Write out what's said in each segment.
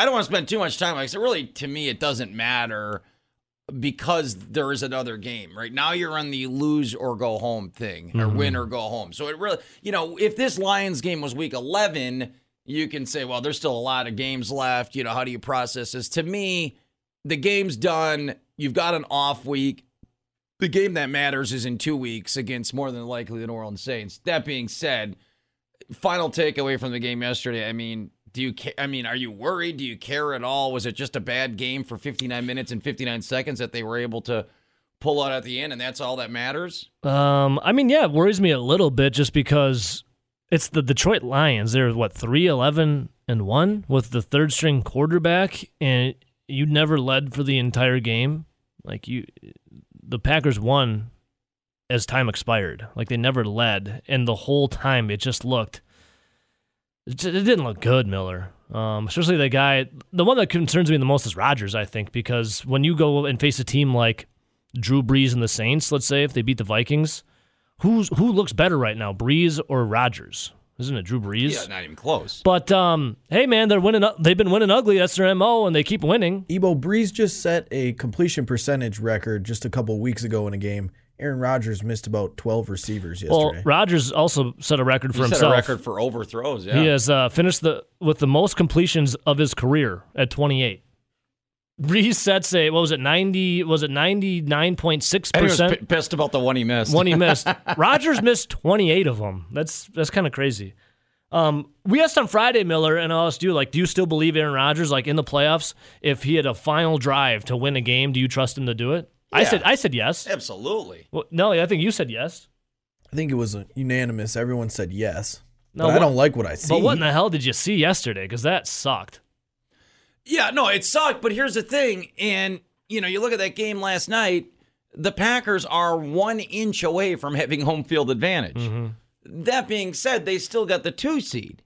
I don't want to spend too much time. Like I said, really, to me, it doesn't matter because there is another game. Right now, you're on the lose or go home thing, or mm-hmm. win or go home. So it really, you know, if this Lions game was Week 11, you can say, well, there's still a lot of games left. You know, how do you process this? To me, the game's done. You've got an off week. The game that matters is in two weeks against more than likely the New Orleans Saints. That being said, final takeaway from the game yesterday. I mean, do you? Ca- I mean, are you worried? Do you care at all? Was it just a bad game for 59 minutes and 59 seconds that they were able to pull out at the end, and that's all that matters? Um, I mean, yeah, it worries me a little bit just because it's the Detroit Lions. They're what three eleven and one with the third string quarterback, and you never led for the entire game. Like you, the Packers won as time expired. Like they never led, and the whole time it just looked. It it didn't look good, Miller. Um, especially the guy. The one that concerns me the most is Rodgers. I think because when you go and face a team like Drew Brees and the Saints, let's say if they beat the Vikings, who's who looks better right now, Brees or Rodgers? Isn't it Drew Brees? Yeah, not even close. But um, hey man, they're winning. They've been winning ugly. That's their mo, and they keep winning. Ebo Brees just set a completion percentage record just a couple weeks ago in a game. Aaron Rodgers missed about 12 receivers yesterday. Well, yesterday. Rodgers also set a record for He set a record for overthrows. Yeah, He has uh, finished the with the most completions of his career at 28. Brees sets a what was it 90 was it 99.6 And he was percent p- pissed about the one he missed. one he missed. Rodgers missed 28 of them. That's that's kind of crazy. Um, we asked on Friday, Miller, and I asked you, like, do you still believe Aaron Rodgers, like in the playoffs, if he had a final drive to win a game, do you trust him to do it? I said, I said yes. Absolutely. Well, no, I think you said yes. I think it was unanimous. Everyone said yes. No, but I don't like what I see. But what in the hell did you see yesterday? Because that sucked. Yeah, no, it sucked. But here's the thing, and you know, you look at that game last night. The Packers are one inch away from having home field advantage. Mm-hmm. That being said, they still got the two seed.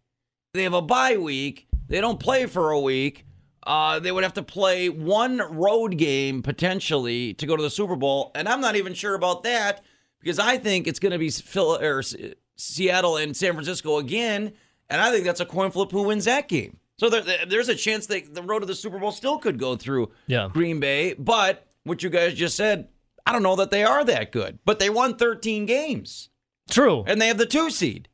They have a bye week. They don't play for a week. Uh, they would have to play one road game potentially to go to the Super Bowl, and I'm not even sure about that because I think it's going to be Phil or S- Seattle and San Francisco again, and I think that's a coin flip who wins that game. So there, there- there's a chance that the road to the Super Bowl still could go through Yeah. Green Bay, but what you guys just said, I don't know that they are that good, but they won 13 games True. and they have the two seed.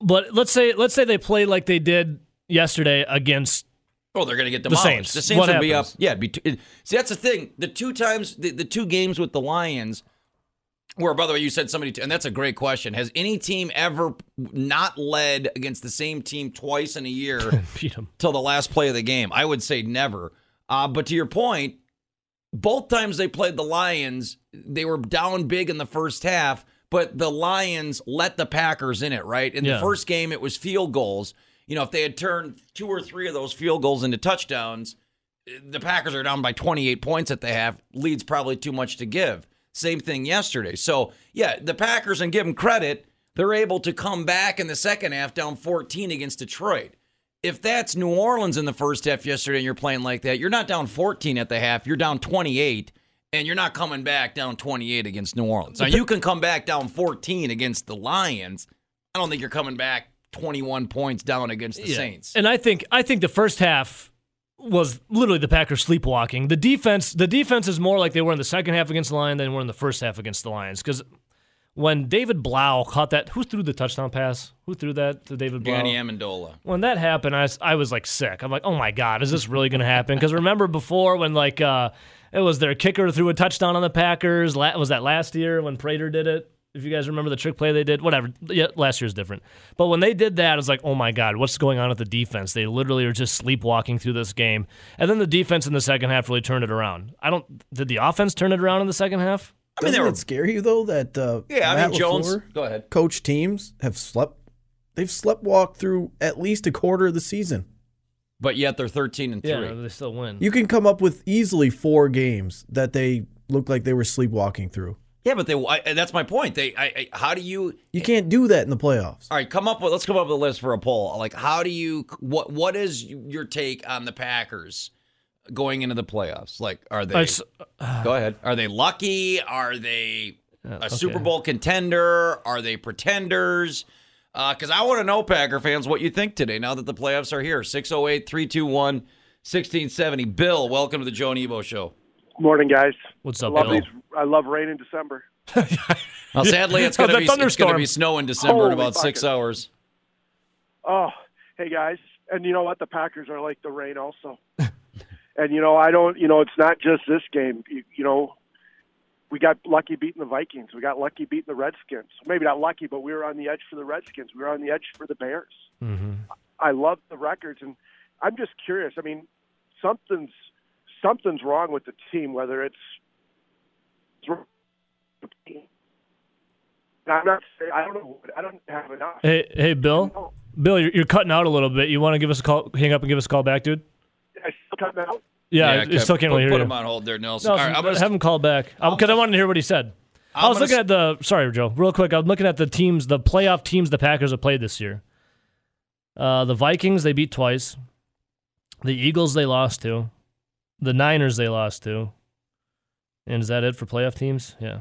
But let's say let's say they play like they did yesterday against Oh, they're going to get The demolished. Saints. The Saints What will be up. Yeah, be it- see that's the thing. The two times, the, the two games with the Lions, where by the way you said somebody, and that's a great question. Has any team ever not led against the same team twice in a year till the last play of the game? I would say never. Uh, but to your point, both times they played the Lions, they were down big in the first half, but the Lions let the Packers in it, right? In Yeah. the first game, it was field goals. You know, if they had turned two or three of those field goals into touchdowns, the Packers are down by 28 points at the half. Leads probably too much to give. Same thing yesterday. So, yeah, the Packers, and give them credit, they're able to come back in the second half down 14 against Detroit. If that's New Orleans in the first half yesterday and you're playing like that, you're not down 14 at the half, you're down 28, and you're not coming back down 28 against New Orleans. Now, you can come back down 14 against the Lions. I don't think you're coming back 21 points down against the Yeah. Saints. And I think I think the first half was literally the Packers sleepwalking. The defense the defense is more like they were in the second half against the Lions than they were in the first half against the Lions. Because when David Blough caught that, who threw the touchdown pass? Who threw that to David Blough? Danny Amendola. when that happened, I was, I was like sick. I'm like, oh my god, is this really going to happen? Because remember before when like uh, it was their kicker threw a touchdown on the Packers. La- was that last year when Prater did it? If you guys remember the trick play they did, whatever. Yeah, last year's different. But when they did that, I was like, oh my god, what's going on with the defense? They literally are just sleepwalking through this game. And then the defense in the second half really turned it around. I don't. Did the offense turn it around in the second half? I mean, Doesn't were it scare you though that uh, Yeah, I Matt mean Jones. LaFleur Go ahead. coach teams have slept? They've slept walked through at least a quarter of the season. But yet they're 13 and 3. Yeah, they still win. You can come up with easily four games that they looked like they were sleepwalking through. Yeah, but they I, that's my point. They I, I how do you You can't do that in the playoffs. All right, come up with let's come up with a list for a poll. Like how do you what what is your take on the Packers going into the playoffs? Like are they I s- uh, Go ahead. Are they lucky? Are they a okay. Super Bowl contender? Are they pretenders? Uh, because I want to know, Packer fans, what you think today now that the playoffs are here. 608 321 1670. Bill, welcome to the Joe and Ebo Show. Morning, guys. What's I up, love Bill? these. I love rain in December. Well, sadly, it's Oh, going to the be it's going to be snow in December in Holy about six hours. Oh, hey guys, and you know what? The Packers are like the rain also. and you know, I don't. You know, it's not just this game. You, you know, we got lucky beating the Vikings. We got lucky beating the Redskins. Maybe not lucky, but we were on the edge for the Redskins. We were on the edge for the Bears. Mm-hmm. I love the records, and I'm just curious. I mean, something's something's wrong with the team. Whether it's I'm not. saying- I don't know. I don't have enough. Hey, hey, Bill. Bill, you're, you're cutting out a little bit. You want to give us a call? Hang up and give us a call back, dude. I still come out. Yeah, I, kept- still can't put, really hear put you. him on hold there, Nelson. No, All right, I'm gonna, have him call back because I wanted to hear what he said. i I'm was gonna looking at the sorry, Joe, real quick. I was looking at the teams, the playoff teams the Packers have played this year. Uh, the Vikings they beat twice. The Eagles they lost to. The Niners they lost to. And is that it for playoff teams? Yeah.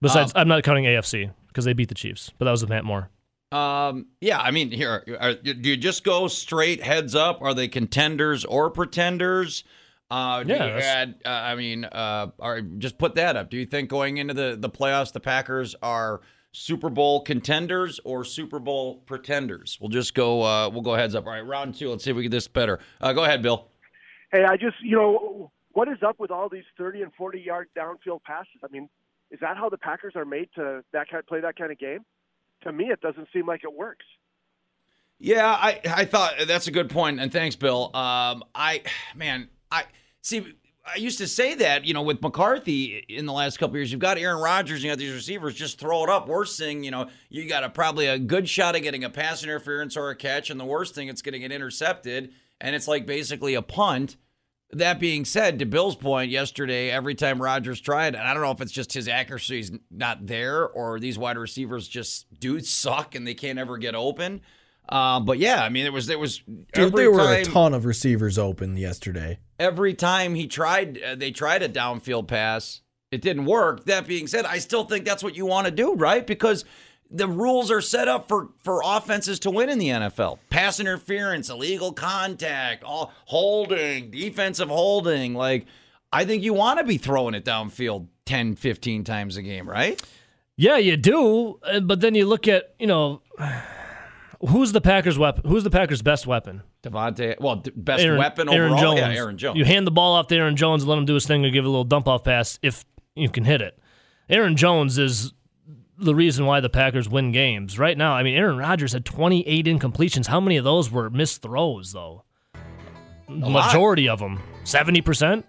Besides, Um, I'm not counting AFC because they beat the Chiefs, but that was with Matt Moore. Um, yeah, I mean, here, are, do you just go straight heads up? Are they contenders or pretenders? Uh, do Yeah, you add, uh, I mean, uh, or just put that up. Do you think going into the, the playoffs, the Packers are Super Bowl contenders or Super Bowl pretenders? We'll just go, uh, we'll go heads up. All right, round two. Let's see if we get this better. Uh, go ahead, Bill. Hey, I just you know what is up with all these 30 and 40 yard downfield passes? I mean, is that how the Packers are made to that kind play that kind of game? To me, it doesn't seem like it works. Yeah, I I thought that's a good point, and thanks, Bill. Um, I man, I see. I used to say that, you know, with McCarthy in the last couple years, you've got Aaron Rodgers, you got these receivers, just throw it up. Worst thing, you know, you got a probably a good shot at getting a pass interference or a catch, and the worst thing, it's getting it intercepted, and it's like basically a punt. That being said, to Bill's point yesterday, every time Rodgers tried, and I don't know if it's just his accuracy is not there or these wide receivers just do suck and they can't ever get open. Uh, but yeah, I mean, it was there was Dude, there were a ton of receivers open yesterday. every time he tried, uh, they tried a downfield pass. It didn't work. That being said, I still think that's what you want to do, right? Because the rules are set up for for offenses to win in the NFL. Pass interference, illegal contact, all holding, defensive holding. Like I think you want to be throwing it downfield 10, 15 times a game, right? Yeah, you do. uh, But then you look at, you know, who's the Packers' weapon? Who's the Packers' best weapon? Davante, well, best Aaron, weapon Aaron overall, Jones. yeah, Aaron Jones. You hand the ball off to Aaron Jones and let him do his thing and give a little dump off pass if you can hit it. Aaron Jones is the reason why the Packers win games. Right now, I mean, Aaron Rodgers had 28 incompletions. How many of those were missed throws, though? lot. Majority of them. 70%?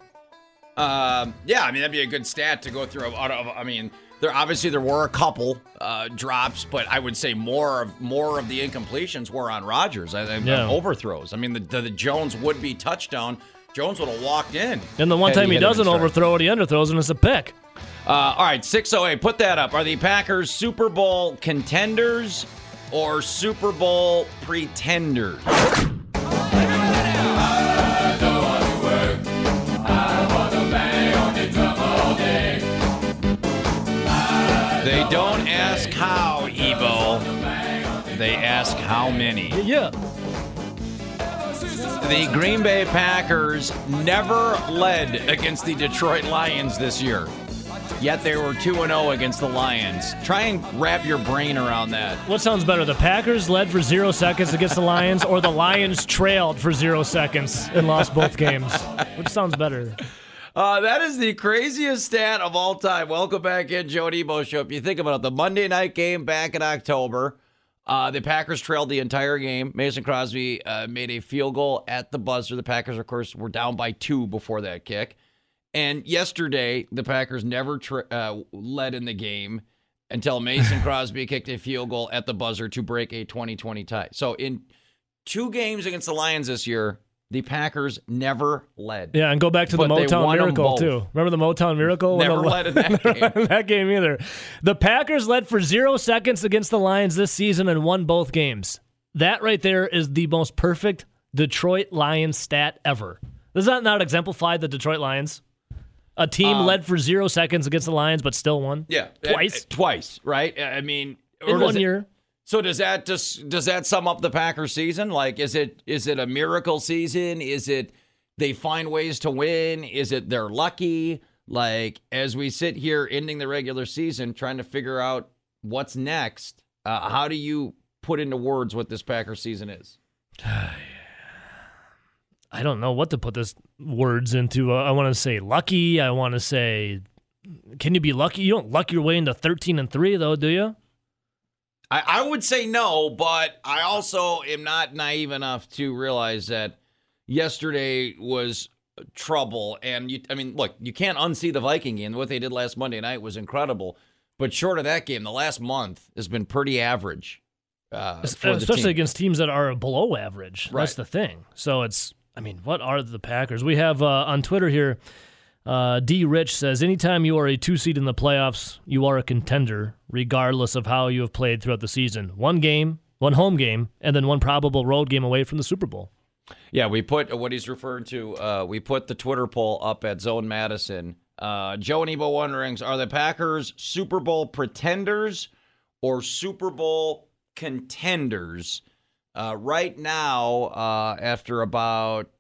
Um, yeah, I mean that'd be a good stat to go through. I mean, there obviously there were a couple uh, drops, but I would say more of more of the incompletions were on Rodgers. I, I, Yeah. overthrows. I mean, the, the the Jones would be touchdown. Jones would have walked in. And the one time he in doesn't overthrow it, he underthrows and it's a pick. Uh, all right, six oh eight. Put that up. Are the Packers Super Bowl contenders or Super Bowl pretenders? They don't ask how, Ebo. They ask how many. Yeah. The Green Bay Packers never led against the Detroit Lions this year. Yet they were 2 0 against the Lions. Try and wrap your brain around that. What sounds better, the Packers led for zero seconds against the Lions, or the Lions trailed for zero seconds and lost both games? Which sounds better? Uh, that is the craziest stat of all time. Welcome back in, Joe Debo Show. If you think about it, the Monday night game back in October, uh, the Packers trailed the entire game. Mason Crosby uh, made a field goal at the buzzer. The Packers, of course, were down by two before that kick. And yesterday, the Packers never tra- uh, led in the game until Mason Crosby kicked a field goal at the buzzer to break a 2020 tie. So in two games against the Lions this year, the Packers never led. Yeah, and go back to the Motown Miracle too. Remember the Motown Miracle? Never the- led in that game. in that game either. The Packers led for zero seconds against the Lions this season and won both games. That right there is the most perfect Detroit Lions stat ever. Does that not exemplify the Detroit Lions? A team Um, led for zero seconds against the Lions, but still won. Yeah, Twice? Twice, right? I mean, in one it- year. So does that just does that sum up the Packers season? Like is it is it a miracle season? Is it they find ways to win? Is it they're lucky? Like as we sit here ending the regular season trying to figure out what's next, uh, how do you put into words what this Packers season is? I don't know what to put this words into. Uh, I want to say lucky. I want to say, can you be lucky? You don't luck your way into thirteen and three, though, do you? I, I would say no, but I also am not naive enough to realize that yesterday was trouble. And you, I mean, look, you can't unsee the Viking game. What they did last Monday night was incredible. But short of that game, the last month has been pretty average. Uh, Especially against teams that are below average. Right. That's the thing. So it's, I mean, what are the Packers? We have uh, on Twitter here, uh, D. Rich says, anytime you are a two seed in the playoffs, you are a contender, regardless of how you have played throughout the season. One game, one home game, and then one probable road game away from the Super Bowl. Yeah, we put what he's referring to. Uh, we put the Twitter poll up at Zone Madison. Uh, Joe and Ebo wondering: Are the Packers Super Bowl pretenders or Super Bowl contenders? Uh, right now, uh, after about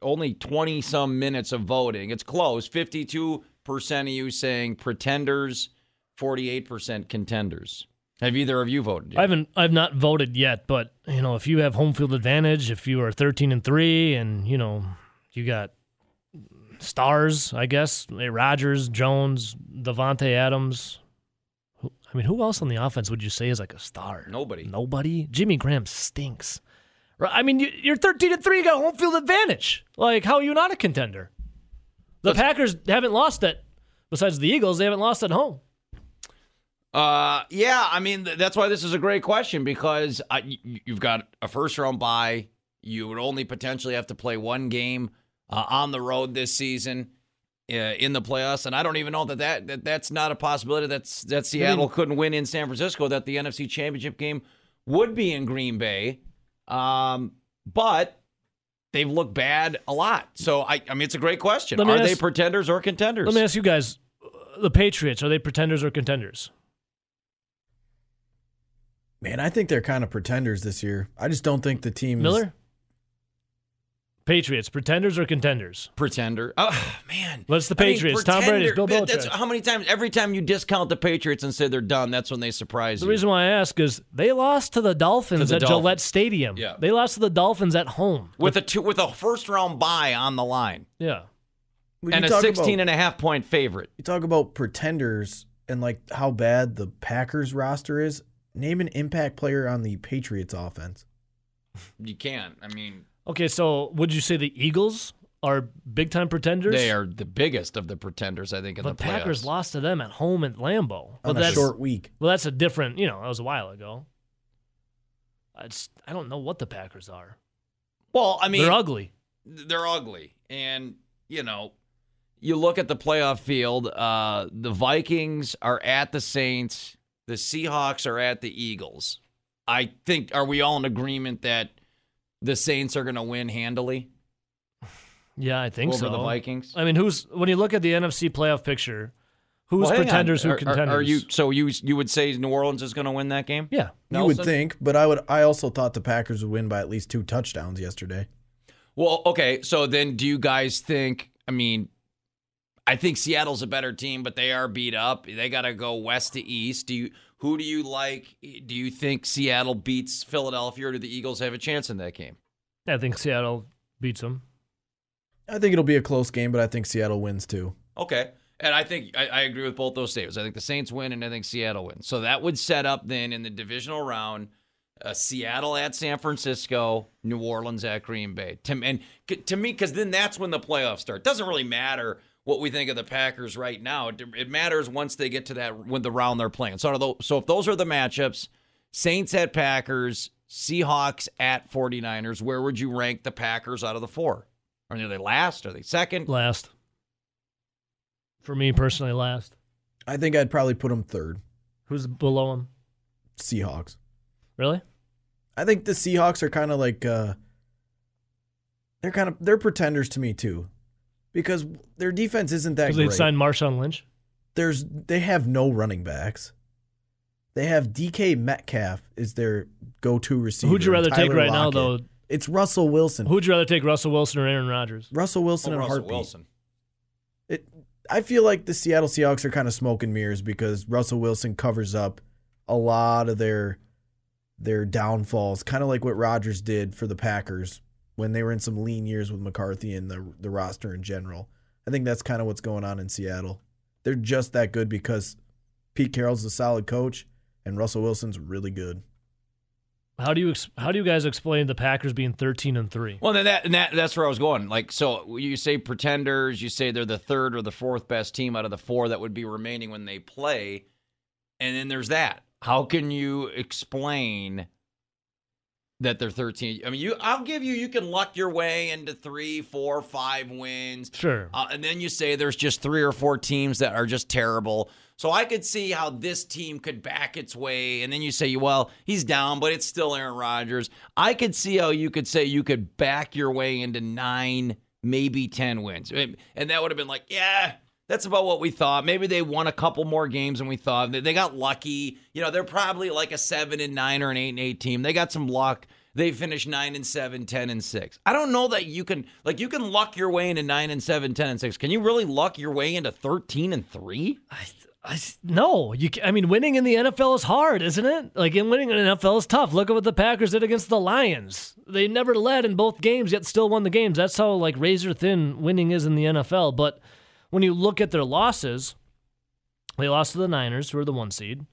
only twenty some minutes of voting, it's close. Fifty-two percent of you saying pretenders, forty-eight percent contenders. Have either of you voted? Yet? I haven't. I've not voted yet, but you know, if you have home field advantage, if you are thirteen and three, and you know, you got stars, I guess, Rodgers, Jones, Davante Adams. I mean, who else on the offense would you say is like a star? Nobody. Nobody. Jimmy Graham stinks. Right? I mean, you- you're thirteen and three, you got home field advantage. Like, how are you not a contender? The Packers haven't lost it. Besides the Eagles, they haven't lost at home. Uh, yeah, I mean th- that's why this is a great question because I, y- you've got a first round bye. You would only potentially have to play one game uh, on the road this season in the playoffs, and I don't even know that, that that that's not a possibility. That's that Seattle couldn't win in San Francisco. That the NFC Championship game would be in Green Bay, um, but they've looked bad a lot. So I, I mean, it's a great question. Let me Are they pretenders or contenders? Let me ask you guys: uh, the Patriots are they pretenders or contenders? Man, I think they're kind of pretenders this year. I just don't think the team Miller? Patriots, pretenders or contenders? pretender. Oh man, What's the I mean, Patriots? Tom Brady, Bill pretender- That's Belichick. how many times. Every time you discount the Patriots and say they're done, that's when they surprise The you. The reason why I ask is they lost to the Dolphins To the at Dolphins. Gillette Stadium. Yeah. They lost to the Dolphins at home. with a two, with a first round bye on the line Yeah. When and a talk 16 about, and a half point favorite. You talk about pretenders and like how bad the Packers roster is. Name an impact player on the Patriots offense. You can't. I mean, Okay, so would you say the Eagles are big time pretenders? they are the biggest of the pretenders, I think, in But the Packers playoffs. lost to them at home at Lambeau. But on a that's short week. well, that's a different. You know, that was a while ago. I just I don't know what the Packers are. Well, I mean, They're ugly. they're ugly and you know you look at the playoff field uh the vikings are at the saints the seahawks are at the eagles i think are we all in agreement that the saints are going to win handily Yeah, I think over so. the vikings I mean, who's when you look at the NFC playoff picture, who's Well, hang on. pretenders, who Are- are- contenders? Are, you so you you would say New Orleans is going to win that game? Yeah. You would think, but I would. I also thought the Packers would win by at least two touchdowns yesterday. Well, okay. So then, do you guys think? I mean, I think Seattle's a better team, but they are beat up. They got to go west to east. Do you? Who do you like? Do you think Seattle beats Philadelphia, or do the Eagles have a chance in that game? I think Seattle beats them. I think it'll be a close game, but I think Seattle wins too. Okay. And I think I, I agree with both those statements. I think the Saints win, and I think Seattle wins. So that would set up then in the divisional round, uh, Seattle at San Francisco, New Orleans at Green Bay. To, and to me, because then that's when the playoffs start. Doesn't really matter what we think of the Packers right now. It, it matters once they get to that when the round they're playing. So, are so if those are the matchups, Saints at Packers, Seahawks at 49ers, where would you rank the Packers out of the four? Are they last? Are they second? Last. For me personally, last. I think I'd probably put them third. Who's below them? Seahawks. Really? I think the Seahawks are kind of like uh they're kind of they're pretenders to me too. Because their defense isn't that good. Because they signed Marshawn Lynch. There's they have no running backs. They have DK Metcalf is their go-to receiver. Who'd you rather take Tyler right now, though? It's Russell Wilson. Who'd you rather take, Russell Wilson or Aaron Rodgers? Russell Wilson Oh, and Russell heartbeat. Wilson. It. I feel like the Seattle Seahawks are kind of smoke and mirrors because Russell Wilson covers up a lot of their their downfalls, kind of like what Rodgers did for the Packers when they were in some lean years with McCarthy and the the roster in general. I think that's kind of what's going on in Seattle. They're just that good because Pete Carroll's a solid coach and Russell Wilson's really good. How do you how do you guys explain the Packers being thirteen and three? Well, then that, and that that's where I was going. Like, so you say pretenders, you say they're the third or the fourth best team out of the four that would be remaining when they play, and then there's that. How can you explain that they're 13? I mean, you, I'll give you, you can luck your way into three, four, five wins. Sure. Uh, and then you say there's just three or four teams that are just terrible. So I could see how this team could back its way. And then you say, well, he's down, but it's still Aaron Rodgers. I could see how you could say you could back your way into nine, maybe 10 wins. And that would have been like, yeah, that's about what we thought. Maybe they won a couple more games than we thought. They- got lucky. You know, they're probably like a seven and nine or an eight and eight team. They got some luck. They finished nine and seven, 10 and six. I don't know that you can like you can luck your way into nine and seven, 10 and six. Can you really luck your way into 13 and three? I, I no, you. I mean, winning in the NFL is hard, isn't it? Like, in winning in the NFL is tough. Look at what the Packers did against the Lions. They never led in both games, yet still won the games. That's how like razor thin winning is in the NFL. But when you look at their losses, they lost to the Niners, who are the one seed.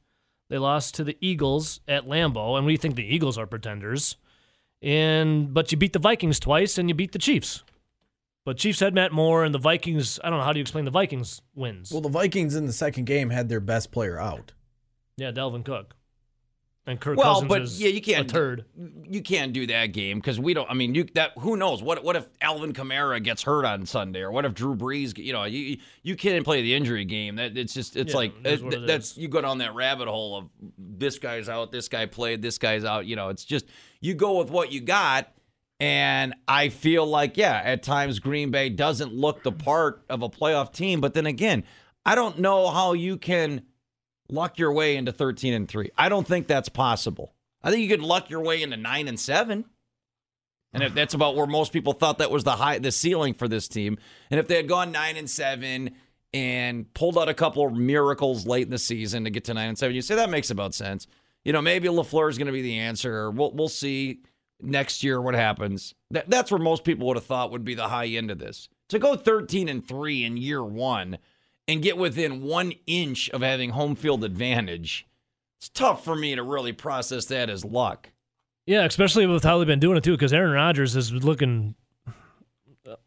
They lost to the Eagles at Lambeau, and we think the Eagles are pretenders. And but you beat the Vikings twice, and you beat the Chiefs. But Chiefs had Matt Moore, and the Vikings. I don't know how do you explain the Vikings wins. Well, the Vikings in the second game had their best player out. Yeah, Dalvin Cook. And Kirk Well, Cousins but is yeah, you can't a turd. You can't do that game because we don't. I mean, you that who knows what what if Alvin Kamara gets hurt on Sunday or what if Drew Brees? You know, you you can't play the injury game. That it's just it's Yeah, like it it- it that's is. you go down that rabbit hole of this guy's out, this guy played, this guy's out. You know, it's just you go with what you got. And I feel like, yeah, at times Green Bay doesn't look the part of a playoff team. But then again, I don't know how you can luck your way into 13 and 3. I don't think that's possible. I think you could luck your way into 9 and 7. And if that's about where most people thought that was the high the ceiling for this team. And if they had gone 9 and 7 and pulled out a couple of miracles late in the season to get to 9 and 7, you say that makes about sense. You know, maybe LaFleur is going to be the answer. We'll we'll see next year what happens. That, that's where most people would have thought would be the high end of this. To go 13 and 3 in year 1 and get within 1 inch of having home field advantage. It's tough for me to really process that as luck. Yeah, especially with how they've been doing it too. Because Aaron Rodgers is looking.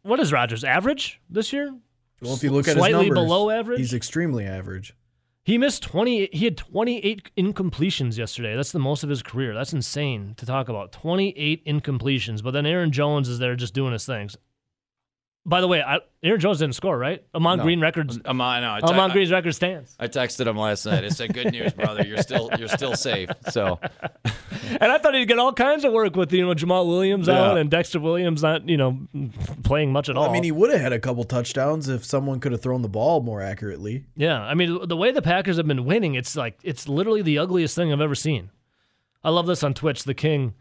What is Rodgers average this year? Well, if you look at Slightly his numbers, below average? he's extremely average. He missed twenty. He had twenty eight incompletions yesterday. That's the most of his career. That's insane to talk about. Twenty eight incompletions. But then Aaron Jones is there just doing his things. By the way, I, Aaron Jones didn't score, right? Ahman No. Green records. I'm on, no, I, Ahman I- Green's record stands. I texted him last night. I said, "Good news, brother. You're still you're still safe." So And I thought he'd get all kinds of work with you know Jamaal Williams Yeah. out and Dexter Williams not you know playing much at all. I mean, he would have had a couple touchdowns if someone could have thrown the ball more accurately. Yeah, I mean the way the Packers have been winning, it's like it's literally the ugliest thing I've ever seen. I love this on Twitch. The King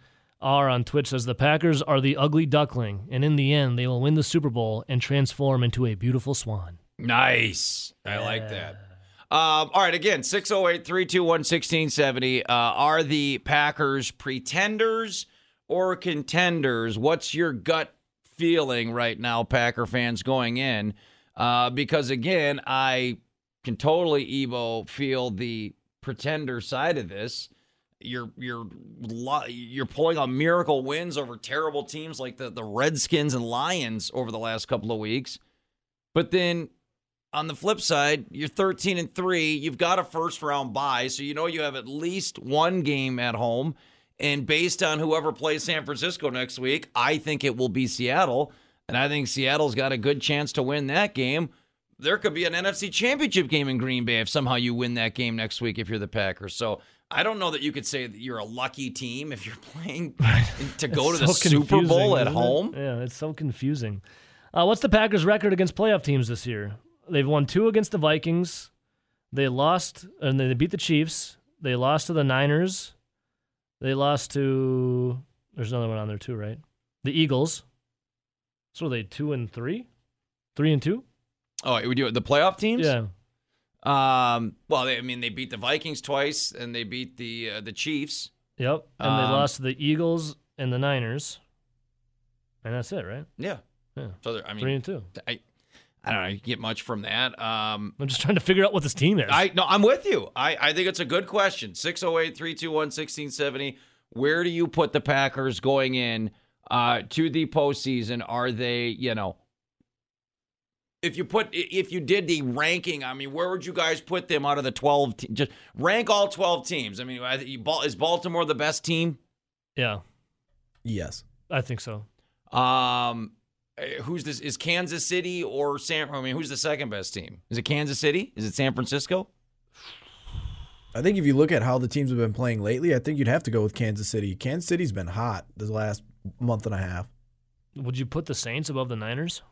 R on Twitch says the Packers are the ugly duckling, and in the end, they will win the Super Bowl and transform into a beautiful swan. nice. I like that. Um, all right, again, 608 321 1670. Uh, Are the Packers pretenders or contenders? What's your gut feeling right now, Packer fans, going in? Uh, because, again, I can totally, Ebo, feel the pretender side of this. You're you're you're pulling on miracle wins over terrible teams like the, the Redskins and Lions over the last couple of weeks. But then on the flip side, you're 13 and 3. You've got a first round bye, so you know you have at least one game at home. And based on whoever plays San Francisco next week, I think it will be Seattle. And I think Seattle's got a good chance to win that game. There could be an NFC championship game in Green Bay if somehow you win that game next week if you're the Packers. So I don't know that you could say that you're a lucky team if you're playing to go to the So Super Bowl at isn't it? home. Yeah, it's so confusing. Uh, what's the Packers' record against playoff teams this year? They've won two against the Vikings. They lost and they beat the Chiefs. They lost to the Niners. They lost to. There's another one on there too, right? The Eagles. So are they two and three, three and two? Oh, we do it. The playoff teams. Yeah. Um. Well, they, I mean, they beat the Vikings twice, and they beat the uh, the Chiefs. Yep. And they Um, lost to the Eagles and the Niners. And that's it, right? Yeah. Yeah. So they're- Three and two. I, I don't know. Get much from that. Um. I'm just trying to figure out what this team is. I no, I'm with you. I, I think it's a good question. 608-321-1670. Where do you put the Packers going in uh, to the postseason? Are they, you know, if you put if you did the ranking, I mean, where would you guys put them out of the 12 te- just rank all 12 teams? I mean, I think you- Bal- is Baltimore the best team? yeah, Yes. I think so. Um eh, who's this is Kansas City or San I mean, who's the second best team? Is it Kansas City? Is it San Francisco? I think if you look at how the teams have been playing lately, I think you'd have to go with Kansas City. Kansas City's been hot the last month and a half. Would you put the Saints above the Niners?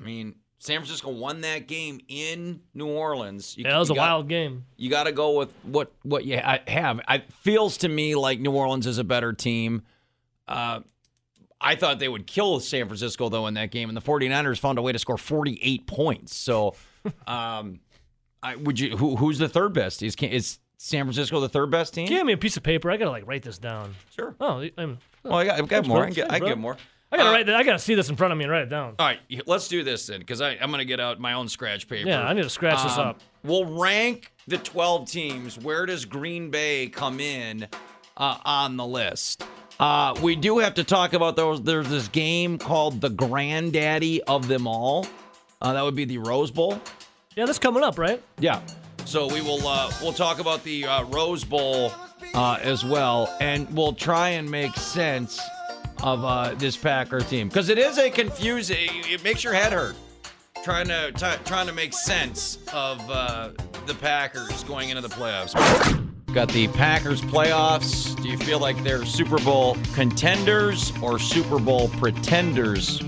I mean, San Francisco won that game in New Orleans. You, Yeah, that was a got- wild game. You got to go with what what you have. It feels to me like New Orleans is a better team. Uh, I thought they would kill San Francisco though in that game, and the 49ers found a way to score 48 points. So, um, I would you who, who's the third best? Is is San Francisco the third best team? Give me a piece of paper. I gotta like write this down. Sure. Oh, I'm, Well, I got, I've got more. I can get, I can get more. I gotta Uh, write that. I gotta see this in front of me and write it down. All right, let's do this then, because I'm going to get out my own scratch paper. Yeah, I need to scratch this Um, up. We'll rank the 12 teams. Where does Green Bay come in uh, on the list? Uh, we do have to talk about those. There's this game called the Granddaddy of them all. Uh, that would be the Rose Bowl. Yeah, that's coming up, right? Yeah. So we will uh, we'll talk about the uh, Rose Bowl uh, as well, and we'll try and make sense of uh, this Packer team because it is a confusing. It makes your head hurt trying to t- trying to make sense of uh, the Packers going into the playoffs. Got the Packers playoffs. Do you feel like they're Super Bowl contenders or Super Bowl pretenders?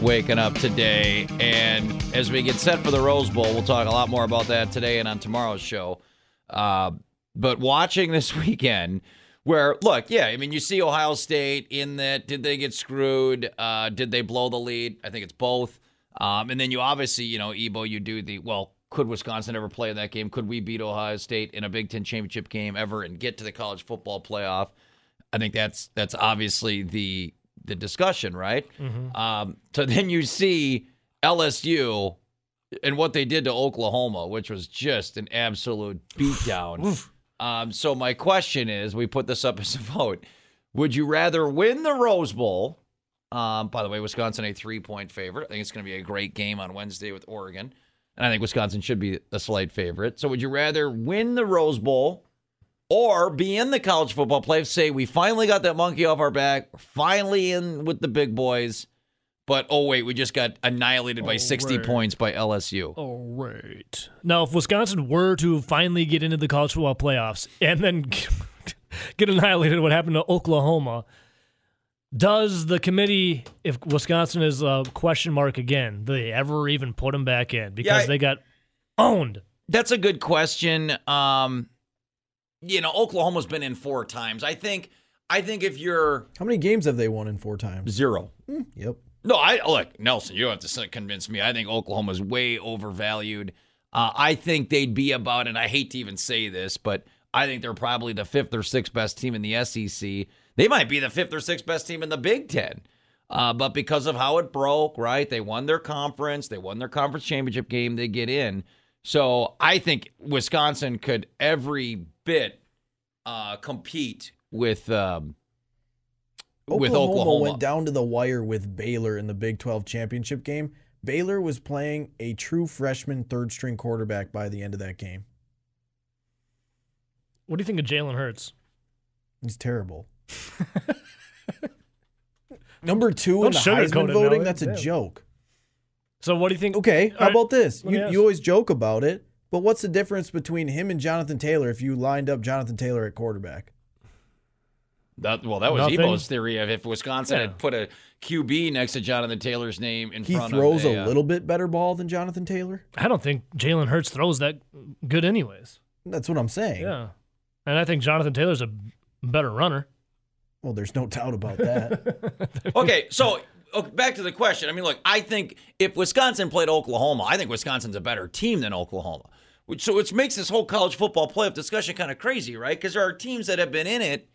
waking up today. And as we get set for the Rose Bowl, we'll talk a lot more about that today and on tomorrow's show. Uh, but watching this weekend, where look, yeah, I mean, you see Ohio State in that. Did they get screwed? Uh, did they blow the lead? I think it's both. Um, and then you obviously, you know, Ebo, you do the well. Could Wisconsin ever play in that game? Could we beat Ohio State in a Big Ten championship game ever and get to the college football playoff? I think that's that's obviously the the discussion, right? Um, so then you see LSU and what they did to Oklahoma, which was just an absolute beatdown. Um, so my question is, we put this up as a vote: Would you rather win the Rose Bowl? Um, by the way, Wisconsin a three point favorite. I think it's going to be a great game on Wednesday with Oregon, and I think Wisconsin should be a slight favorite. So would you rather win the Rose Bowl? or be in the college football playoffs. Say we finally got that monkey off our back, finally in with the big boys. But oh wait, we just got annihilated by Oh, 60 right. points by LSU. All right. Now, if Wisconsin were to finally get into the college football playoffs and then get annihilated, what happened to Oklahoma? Does the committee, if Wisconsin is a question mark again, do they ever even put them back in because I- they got owned? That's a good question. Um, you know, Oklahoma's been in four times. I think. I think if you're How many games have they won in four times? zero, Yep. No, I look, Nelson. You don't have to convince me. I think Oklahoma's way overvalued. Uh, I think they'd be about, and I hate to even say this, but I think they're probably the fifth or sixth best team in the SEC. They might be the fifth or sixth best team in the Big Ten. Uh, but because of how it broke, right? They won their conference. They won their conference championship game. They get in. So I think Wisconsin could every bit uh, compete with um, with Oklahoma, Oklahoma. went down to the wire with Baylor in the Big 12 championship game. Baylor was playing a true freshman third string quarterback by the end of that game. What do you think of Jalen Hurts? He's terrible. Number two in Don't the sugarcoat Heisman voting, Nelly. that's a Damn. joke. So, what do you think? Okay, how All right, about this? You, you always joke about it, but what's the difference between him and Jonathan Taylor if you lined up Jonathan Taylor at quarterback? That, well, that was Nothing. Ebo's theory of if Wisconsin Yeah. had put a QB next to Jonathan Taylor's name in He front throws of a uh, little bit better ball than Jonathan Taylor. I don't think Jalen Hurts throws that good, anyways. That's what I'm saying. Yeah. And I think Jonathan Taylor's a better runner. Well, there's no doubt about that. Okay, so okay, back to the question. I mean, look, I think if Wisconsin played Oklahoma, I think Wisconsin's a better team than Oklahoma. Which so which makes this whole college football playoff discussion kind of crazy, right? Because there are teams that have been in it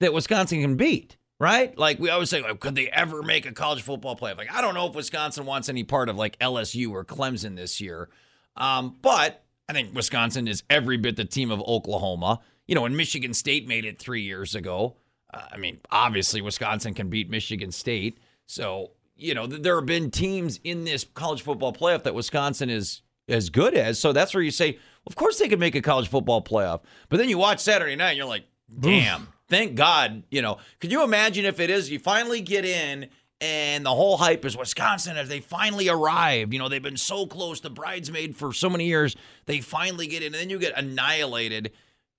that Wisconsin can beat, right? Like we always say, could they ever make a college football playoff? Like I don't know if Wisconsin wants any part of like LSU or Clemson this year, um, but I think Wisconsin is every bit the team of Oklahoma. You know, when Michigan State made it three years ago, uh, I mean, obviously Wisconsin can beat Michigan State. So, you know, th- there have been teams in this college football playoff that Wisconsin is as good as. So that's where you say, of course they could make a college football playoff. But then you watch Saturday night and you're like, damn, thank God. You know, could you imagine if it is you finally get in and the whole hype is Wisconsin as they finally arrived. You know, they've been so close, the bridesmaid for so many years. They finally get in, and then you get annihilated.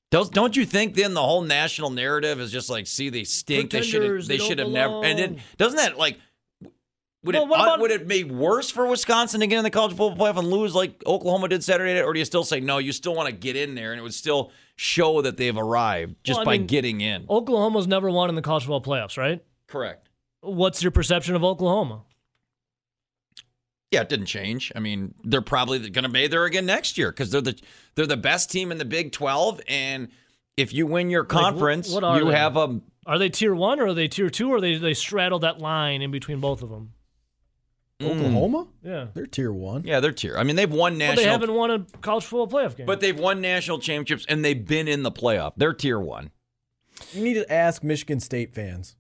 Don't, don't you think then the whole national narrative is just like, see, they stink. They should have. They they should have never. And then doesn't that like would Well, it what about- would it be worse for Wisconsin to get in the college football playoff and lose like Oklahoma did Saturday night, or do you still say no? You still want to get in there, and it would still show that they've arrived just Well, by mean- getting in. Oklahoma's never won in the college football playoffs, right? Correct. What's your perception of Oklahoma? Yeah, it didn't change. I mean, they're probably going to be there again next year because they're the they're the best team in the Big Twelve, and if you win your conference, what are you they? have a Are they tier one or are they tier two or they they straddle that line in between both of them? Oklahoma? Yeah. They're tier one. yeah, they're tier. I mean, they've won But national, they haven't won a college football playoff game. but they've won national championships and they've been in the playoff. They're tier one. You need to ask Michigan State fans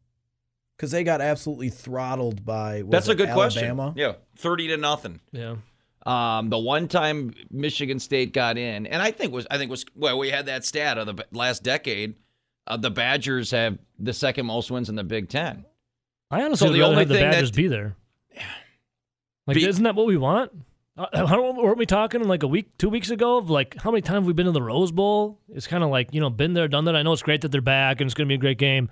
because they got absolutely throttled by. was That's a good Alabama? question. Yeah, thirty to nothing. yeah. Um, the one time Michigan State got in, and I think was I think was well, we had that stat of the last decade. Uh, the Badgers have the second most wins in the Big Ten. I honestly So the only have the thing that- Badgers be there. Like, Be- isn't that what we want? Uh, how, weren't we talking like a week, two weeks ago of like how many times have we been in the Rose Bowl? It's kind of like you know, been there, done that. I know it's great that they're back and it's going to be a great game,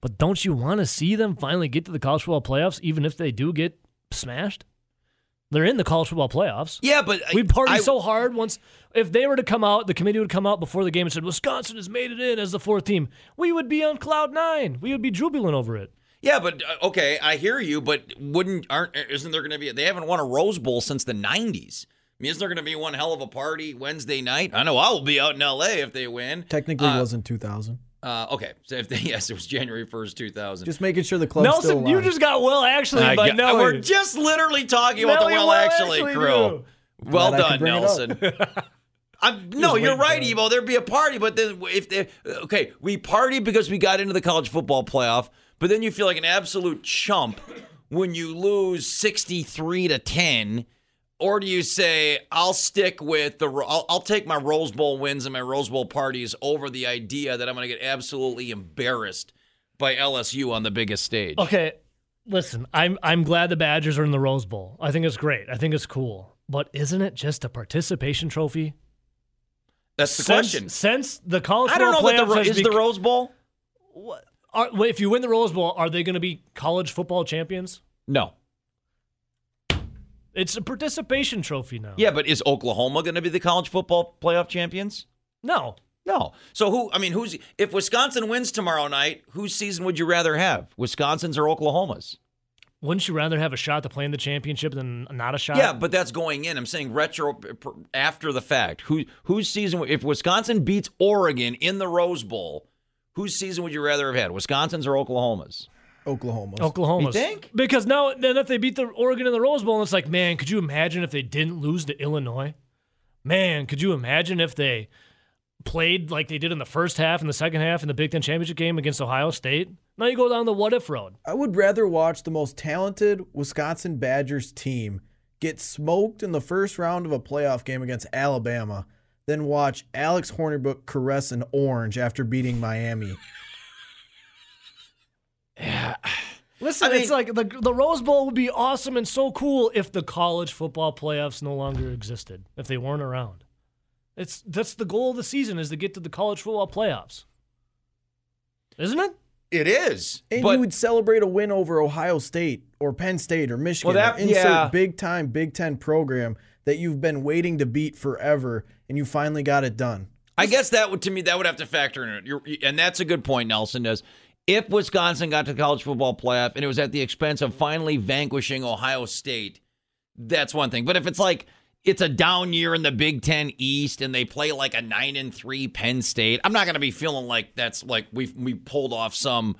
but don't you want to see them finally get to the college football playoffs, even if they do get smashed? They're in the college football playoffs. Yeah, but We partied I- so hard once. If they were to come out, the committee would come out before the game and said Wisconsin has made it in as the fourth team. We would be on cloud nine. We would be jubilant over it. Yeah, but uh, okay, I hear you, but wouldn't aren't isn't there going to be? They haven't won a Rose Bowl since the '90s. I mean, isn't there going to be one hell of a party Wednesday night? I know I will be out in L.A. if they win. Technically, Uh, wasn't 2000. Uh, okay, so if they yes, it was January 1st, 2000. Just making sure the club's still Nelson, you just got well actually I by got- Nelly. we're just literally talking about the Nelly Well Actually, Actually crew. Well Glad done, bring it up. Nelson. I'm, no, you're right, Ebo. There'd be a party, but then if they okay, we party because we got into the college football playoff, but then you feel like an absolute chump when you lose 63 to 10. Or do you say I'll stick with the I'll, I'll take my Rose Bowl wins and my Rose Bowl parties over the idea that I'm going to get absolutely embarrassed by LSU on the biggest stage? Okay, listen, I'm I'm glad the Badgers are in the Rose Bowl. I think it's great. I think it's cool. But isn't it just a participation trophy? That's the since, question. Since the college I don't know football that the playoffs Ro- has is the bec- Rose Bowl. Are, if you win the Rose Bowl, are they going to be college football champions? No. It's a participation trophy now. Yeah, but is Oklahoma going to be the college football playoff champions? No. No. So who? I mean, who's if Wisconsin wins tomorrow night? Whose season would you rather have? Wisconsin's or Oklahoma's? Wouldn't you rather have a shot to play in the championship than not a shot? Yeah, but that's going in. I'm saying retro after the fact. Who whose season? If Wisconsin beats Oregon in the Rose Bowl, whose season would you rather have had? Wisconsin's or Oklahoma's? Oklahoma. Oklahoma. You think? Because now, then if they beat the Oregon in the Rose Bowl, it's like, man, could you imagine if they didn't lose to Illinois? Man, could you imagine if they played like they did in the first half and the second half in the Big Ten championship game against Ohio State? Now you go down the what if road. I would rather watch the most talented Wisconsin Badgers team get smoked in the first round of a playoff game against Alabama than watch Alex Hornibrook caress an orange after beating Miami. Yeah. Listen, I mean- it's like the the Rose Bowl would be awesome and so cool if the college football playoffs no longer existed, if they weren't around. It's that's the goal of the season is to get to the college football playoffs. Isn't it? It is. And but you would celebrate a win over Ohio State or Penn State or Michigan. Well, that- or insert yeah. big time Big Ten program that you've been waiting to beat forever and you finally got it done. I guess that would to me that would have to factor in it. You're, and that's a good point. Nelson does. If Wisconsin got to the college football playoff and it was at the expense of finally vanquishing Ohio State, that's one thing. But if it's like it's a down year in the Big Ten East and they play like a nine and three Penn State, I'm not to be feeling like that's like we we pulled off some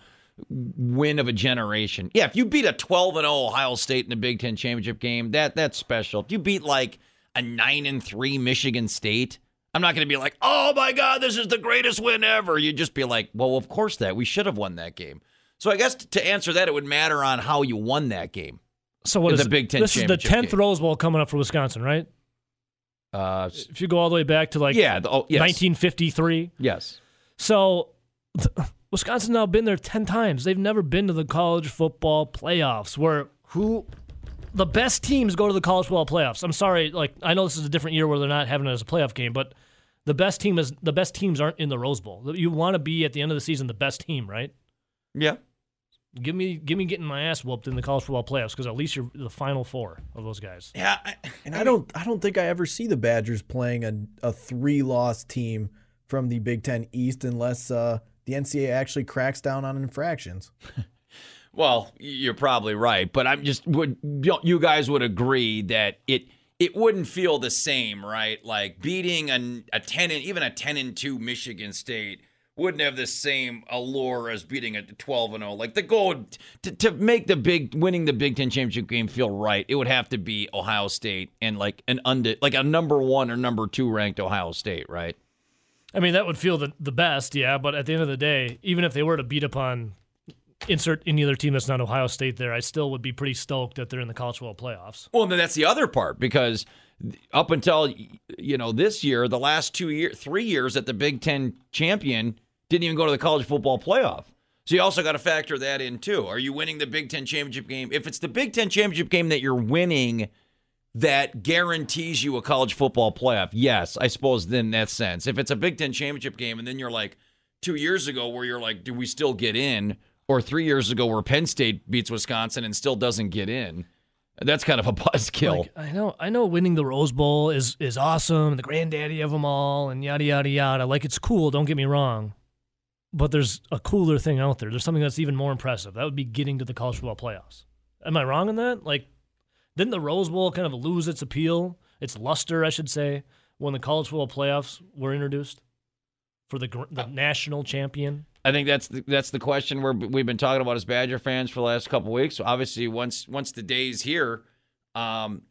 win of a generation. Yeah, if you beat a 12 and 0 Ohio State in the Big Ten championship game, that that's special. If you beat like a nine and three Michigan State, I'm not going to be like, oh my God, this is the greatest win ever. You'd just be like, well, of course that. We should have won that game. So I guess to answer that, it would matter on how you won that game. So what is the it? Big Ten This is the tenth game. Rose Bowl coming up for Wisconsin, right? Uh, If you go all the way back to like yeah. The, oh, yes. 1953. Yes. So Wisconsin's now been there 10 times. They've never been to the college football playoffs where who the best teams go to the college football playoffs. I'm sorry, like I know this is a different year where they're not having it as a playoff game, but the best team is the best teams aren't in the Rose Bowl. You want to be at the end of the season the best team, right? Yeah. Give me give me getting my ass whooped in the college football playoffs because at least you're the final four of those guys. Yeah. I, And I don't I don't think I ever see the Badgers playing a a three loss team from the Big Ten East unless uh, the NCAA actually cracks down on infractions. Well, you're probably right, but I'm just would you guys would agree that it it wouldn't feel the same, right? Like beating a, a 10 and even a 10 and 2 Michigan State wouldn't have the same allure as beating a 12 and 0. Like the goal to, to make the big winning the Big 10 championship game feel right, it would have to be Ohio State and like an under like a number 1 or number 2 ranked Ohio State, right? I mean, that would feel the, the best, yeah. But at the end of the day, even if they were to beat upon insert any other team that's not Ohio State, there, I still would be pretty stoked that they're in the college football playoffs. Well, and then that's the other part because up until you know this year, the last two year, three years that the Big Ten champion didn't even go to the college football playoff. So you also got to factor that in too. Are you winning the Big Ten championship game? If it's the Big Ten championship game that you're winning, that guarantees you a college football playoff. Yes, I suppose then in that sense. If it's a Big Ten championship game and then you're like two years ago where you're like, do we still get in? Or three years ago where Penn State beats Wisconsin and still doesn't get in. That's kind of a buzzkill. Like, I know, I know, winning the Rose Bowl is is awesome, the granddaddy of them all, and yada yada yada. Like it's cool. Don't get me wrong, but there's a cooler thing out there. There's something that's even more impressive. That would be getting to the college football playoffs. Am I wrong in that? Like, didn't the Rose Bowl kind of lose its appeal, its luster, I should say, when the college football playoffs were introduced for the the uh, national champion? I think that's the, that's the question we're, we've been talking about as Badger fans for the last couple of weeks. So obviously, once once the day's here, um,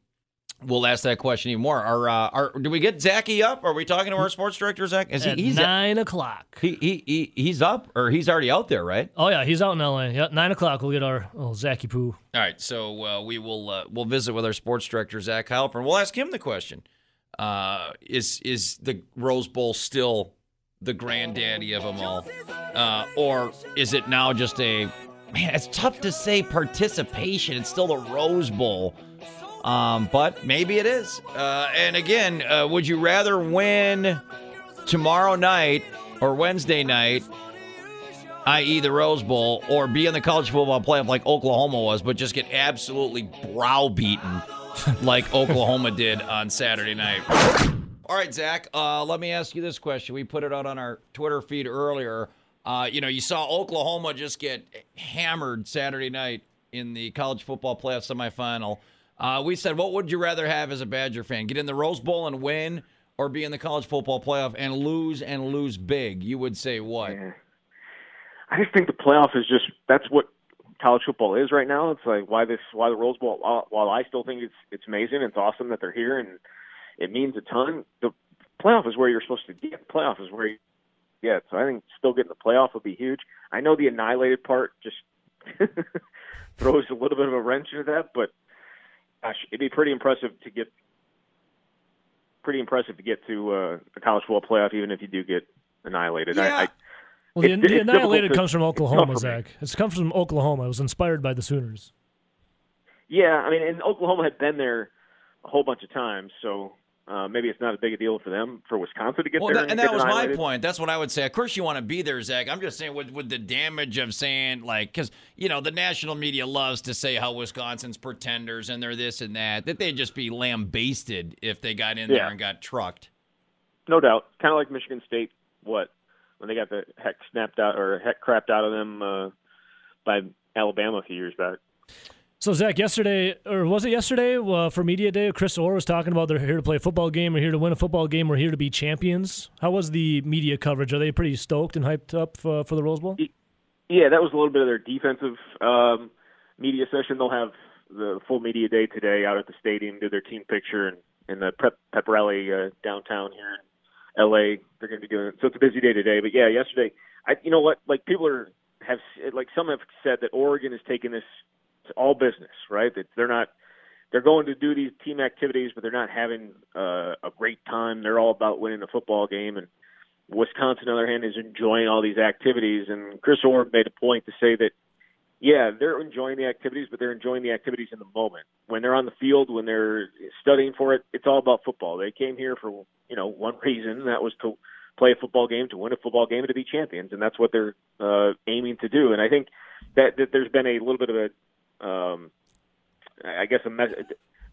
we'll ask that question even more. Are, uh, are do we get Zachy up? Are we talking to our sports director Zach? Is At he he's nine o'clock. he, he he he's up or he's already out there, right? Oh yeah, he's out in L.A. Yeah, nine o'clock. We'll get our little Zachy Poo. All right, so uh, we will uh, we'll visit with our sports director Zach Heilprin, and we'll ask him the question: uh, Is is the Rose Bowl still the granddaddy of them all, uh, or is it now just a man? It's tough to say participation. It's still the Rose Bowl, um, but maybe it is. Uh, and again, uh, would you rather win tomorrow night or Wednesday night? i.e., the Rose Bowl, or be in the college football playoff like Oklahoma was, but just get absolutely browbeaten like Oklahoma did on Saturday night. All right, Zach, uh, let me ask you this question. We put it out on our Twitter feed earlier. Uh, you know, you saw Oklahoma just get hammered Saturday night in the college football playoff semifinal. Uh, we said, what would you rather have as a Badger fan? Get in the Rose Bowl and win, or be in the college football playoff and lose and lose big? You would say what? Yeah. I just think the playoff is just that's what college football is right now. It's like why this why the Rose Bowl. While, I still think it's it's amazing, it's awesome that they're here, and it means a ton. The playoff is where you're supposed to get. The playoff is where you get. So I think still getting the playoff would be huge. I know the annihilated part just throws a little bit of a wrench into that, but gosh, it'd be pretty impressive to get pretty impressive to get to uh, the college football playoff, even if you do get annihilated. Yeah. I, I, Well, the, It's- the annihilated to- comes from Oklahoma, for. Zach. It's comes from Oklahoma. It was inspired by the Sooners. Yeah, I mean, and Oklahoma had been there a whole bunch of times, so uh, maybe it's not a big a deal for them for Wisconsin to get Well, there. that, and get that was my point. That's what I would say. Of course, you want to be there, Zach. I'm just saying, with, with the damage of saying, like, because, you know, the national media loves to say how Wisconsin's pretenders and they're this and that, that they'd just be lambasted if they got in there and got trucked. no doubt. Kind of like Michigan State, what when they got the heck snapped out or heck crapped out of them uh, by Alabama a few years back. So Zach, yesterday or was it yesterday uh, for media day? Chris Orr was talking about they're here to play a football game, we're here to win a football game, we're here to be champions. How was the media coverage? Are they pretty stoked and hyped up for, for the Rose Bowl? Yeah, that was a little bit of their defensive um, media session. They'll have the full media day today out at the stadium, do their team picture, and in the Pep, Pep Rally uh, downtown here in L.A. They're going to be doing it. So it's a busy day today. But yeah, yesterday, I you know what? Like people are have like some have said that Oregon is taking this to all business, right? That they're not they're going to do these team activities, but they're not having uh, a great time. They're all about winning a football game, and Wisconsin, on the other hand, is enjoying all these activities. And Chris Orr made a point to say that yeah, they're enjoying the activities, but they're enjoying the activities in the moment. When they're on the field, when they're studying for it, it's all about football. They came here for you know one reason, and that was to play a football game, to win a football game, and to be champions, and that's what they're uh, aiming to do. And I think that, that there's been a little bit of a, um, I guess, a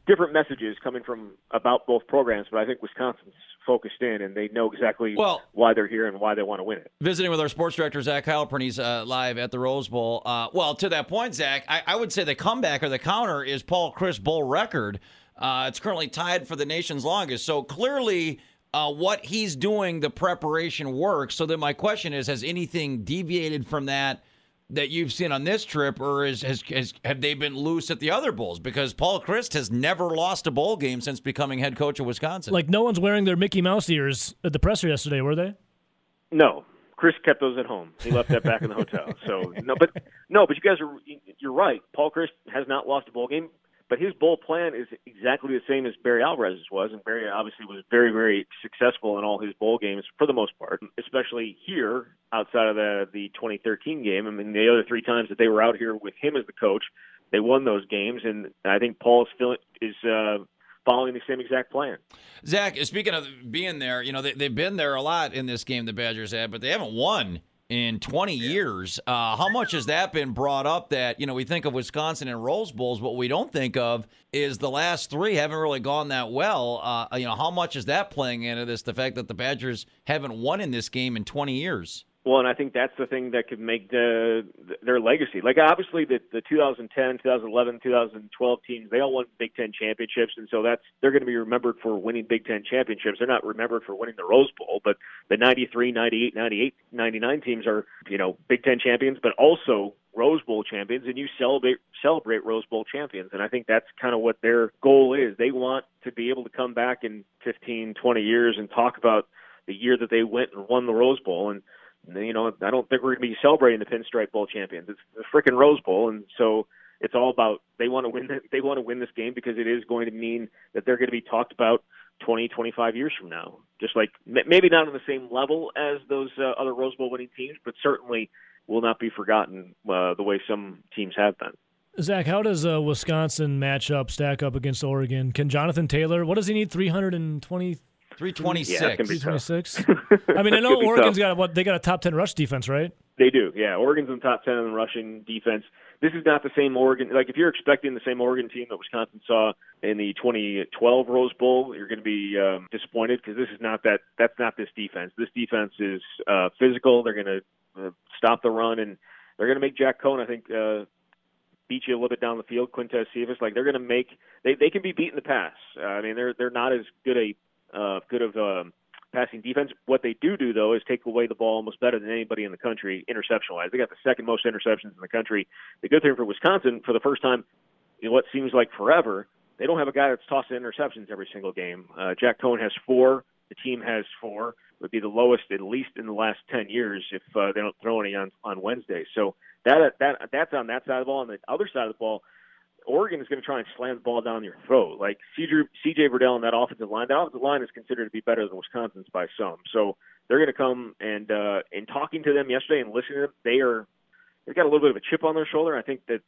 different messages coming from about both programs, but I think Wisconsin's focused in and they know exactly well, why they're here and why they want to win it. Visiting with our sports director, Zach Heilprin, he's uh, live at the Rose Bowl. Uh, well, to that point, Zach, I, I, would say the comeback or the counter is Paul Chryst Bowl record. Uh, it's currently tied for the nation's longest. So clearly, uh, what he's doing, the preparation works. So then my question is, has anything deviated from that that you've seen on this trip, or is, has, has have they been loose at the other bowls? Because Paul Chryst has never lost a bowl game since becoming head coach of Wisconsin. Like no one's wearing their Mickey Mouse ears at the presser yesterday, were they? No, Chryst kept those at home. He left that back in the hotel. So no, but no, but you guys are you're right. Paul Chryst has not lost a bowl game. But his bowl plan is exactly the same as Barry Alvarez's was, and Barry obviously was very, very successful in all his bowl games for the most part, especially here outside of the the 2013 game. I mean, the other three times that they were out here with him as the coach, they won those games, and I think Paul is feeling is. Uh, following the same exact plan. Zach, speaking of being there, you know, they, have been there a lot in this game, the Badgers had, but they haven't won in 20 years. Uh, how much has that been brought up that, you know, we think of Wisconsin and Rose Bowls. What we don't think of is the last three haven't really gone that well. Uh, you know, how much is that playing into this? The fact that the Badgers haven't won in this game in 20 years. Well, and I think that's the thing that could make the, their legacy. Like obviously the the 2010, 2011, 2012 teams, they all won Big 10 championships and so that's they're going to be remembered for winning Big 10 championships. They're not remembered for winning the Rose Bowl, but the 93, 98, 98, 99 teams are, you know, Big 10 champions but also Rose Bowl champions and you celebrate celebrate Rose Bowl champions and I think that's kind of what their goal is. They want to be able to come back in 15, 20 years and talk about the year that they went and won the Rose Bowl and you know, I don't think we're going to be celebrating the Pinstripe Bowl champions. It's the freaking Rose Bowl, and so it's all about they want to win. They want to win this game because it is going to mean that they're going to be talked about 20, 25 years from now. Just like maybe not on the same level as those uh, other Rose Bowl winning teams, but certainly will not be forgotten uh, the way some teams have been. Zach, how does a Wisconsin matchup stack up against Oregon? Can Jonathan Taylor? What does he need? Three hundred and twenty 326. Yeah, 326. I mean, I know Oregon's tough. got what they got a top 10 rush defense, right? They do. Yeah, Oregon's in the top 10 in rushing defense. This is not the same Oregon. Like if you're expecting the same Oregon team that Wisconsin saw in the 2012 Rose Bowl, you're going to be um, disappointed because this is not that. That's not this defense. This defense is uh, physical. They're going to uh, stop the run and they're going to make Jack Coan. I think. Uh, beat you a little bit down the field, Quintez Cephus. Like they're going to make they they can be beat in the pass. Uh, I mean they're they're not as good a uh, good of um, passing defense. What they do do though is take away the ball almost better than anybody in the country interception wise. They got the second most interceptions in the country. The good thing for Wisconsin, for the first time in what seems like forever, they don't have a guy that's tossing interceptions every single game. Uh, Jack Coan has four. The team has four. It would be the lowest at least in the last ten years if uh, they don't throw any on on Wednesday. So that that that's on that side of the ball. On the other side of the ball, Oregon is going to try and slam the ball down your throat. Like CJ, CJ Verdell and that offensive line, that offensive line is considered to be better than Wisconsin's by some. So they're going to come and uh, in talking to them yesterday and listening to them, they are they've got a little bit of a chip on their shoulder. I think that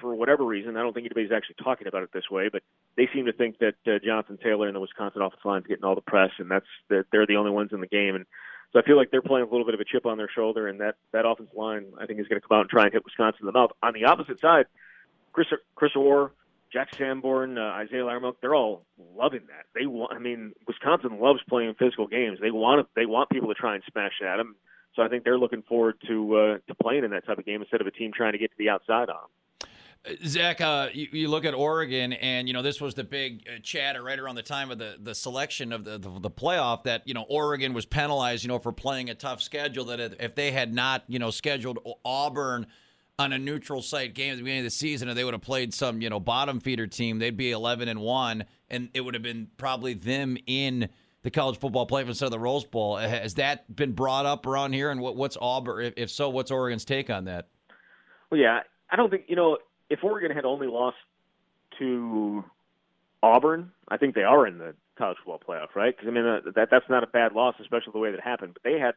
for whatever reason, I don't think anybody's actually talking about it this way, but they seem to think that uh, Jonathan Taylor and the Wisconsin offensive line is getting all the press, and that's that they're the only ones in the game. And so I feel like they're playing a little bit of a chip on their shoulder, and that that offensive line I think is going to come out and try and hit Wisconsin in the mouth. On the opposite side Chris Chris Orr, Jack Sanborn, uh, Isaiah Loudermilk, they're all loving that. They want. I mean, Wisconsin loves playing physical games. They want they want people to try and smash at them. So I think they're looking forward to uh, to playing in that type of game instead of a team trying to get to the outside on them. Zach, uh, you, you, look at Oregon, and you know this was the big uh, chatter right around the time of the, the selection of the, the, the playoff that you know Oregon was penalized, you know, for playing a tough schedule. That if they had not, you know, scheduled Auburn on a neutral site game at the beginning of the season, and they would have played some, you know, bottom feeder team, they'd be eleven and one, and it would have been probably them in the college football playoff instead of the Rose Bowl. Has that been brought up around here? And what, what's Auburn? If, so, what's Oregon's take on that? Well, yeah, I don't think you know if Oregon had only lost to Auburn, I think they are in the college football playoff, right? Because I mean uh, that that's not a bad loss, especially the way that happened. But they had,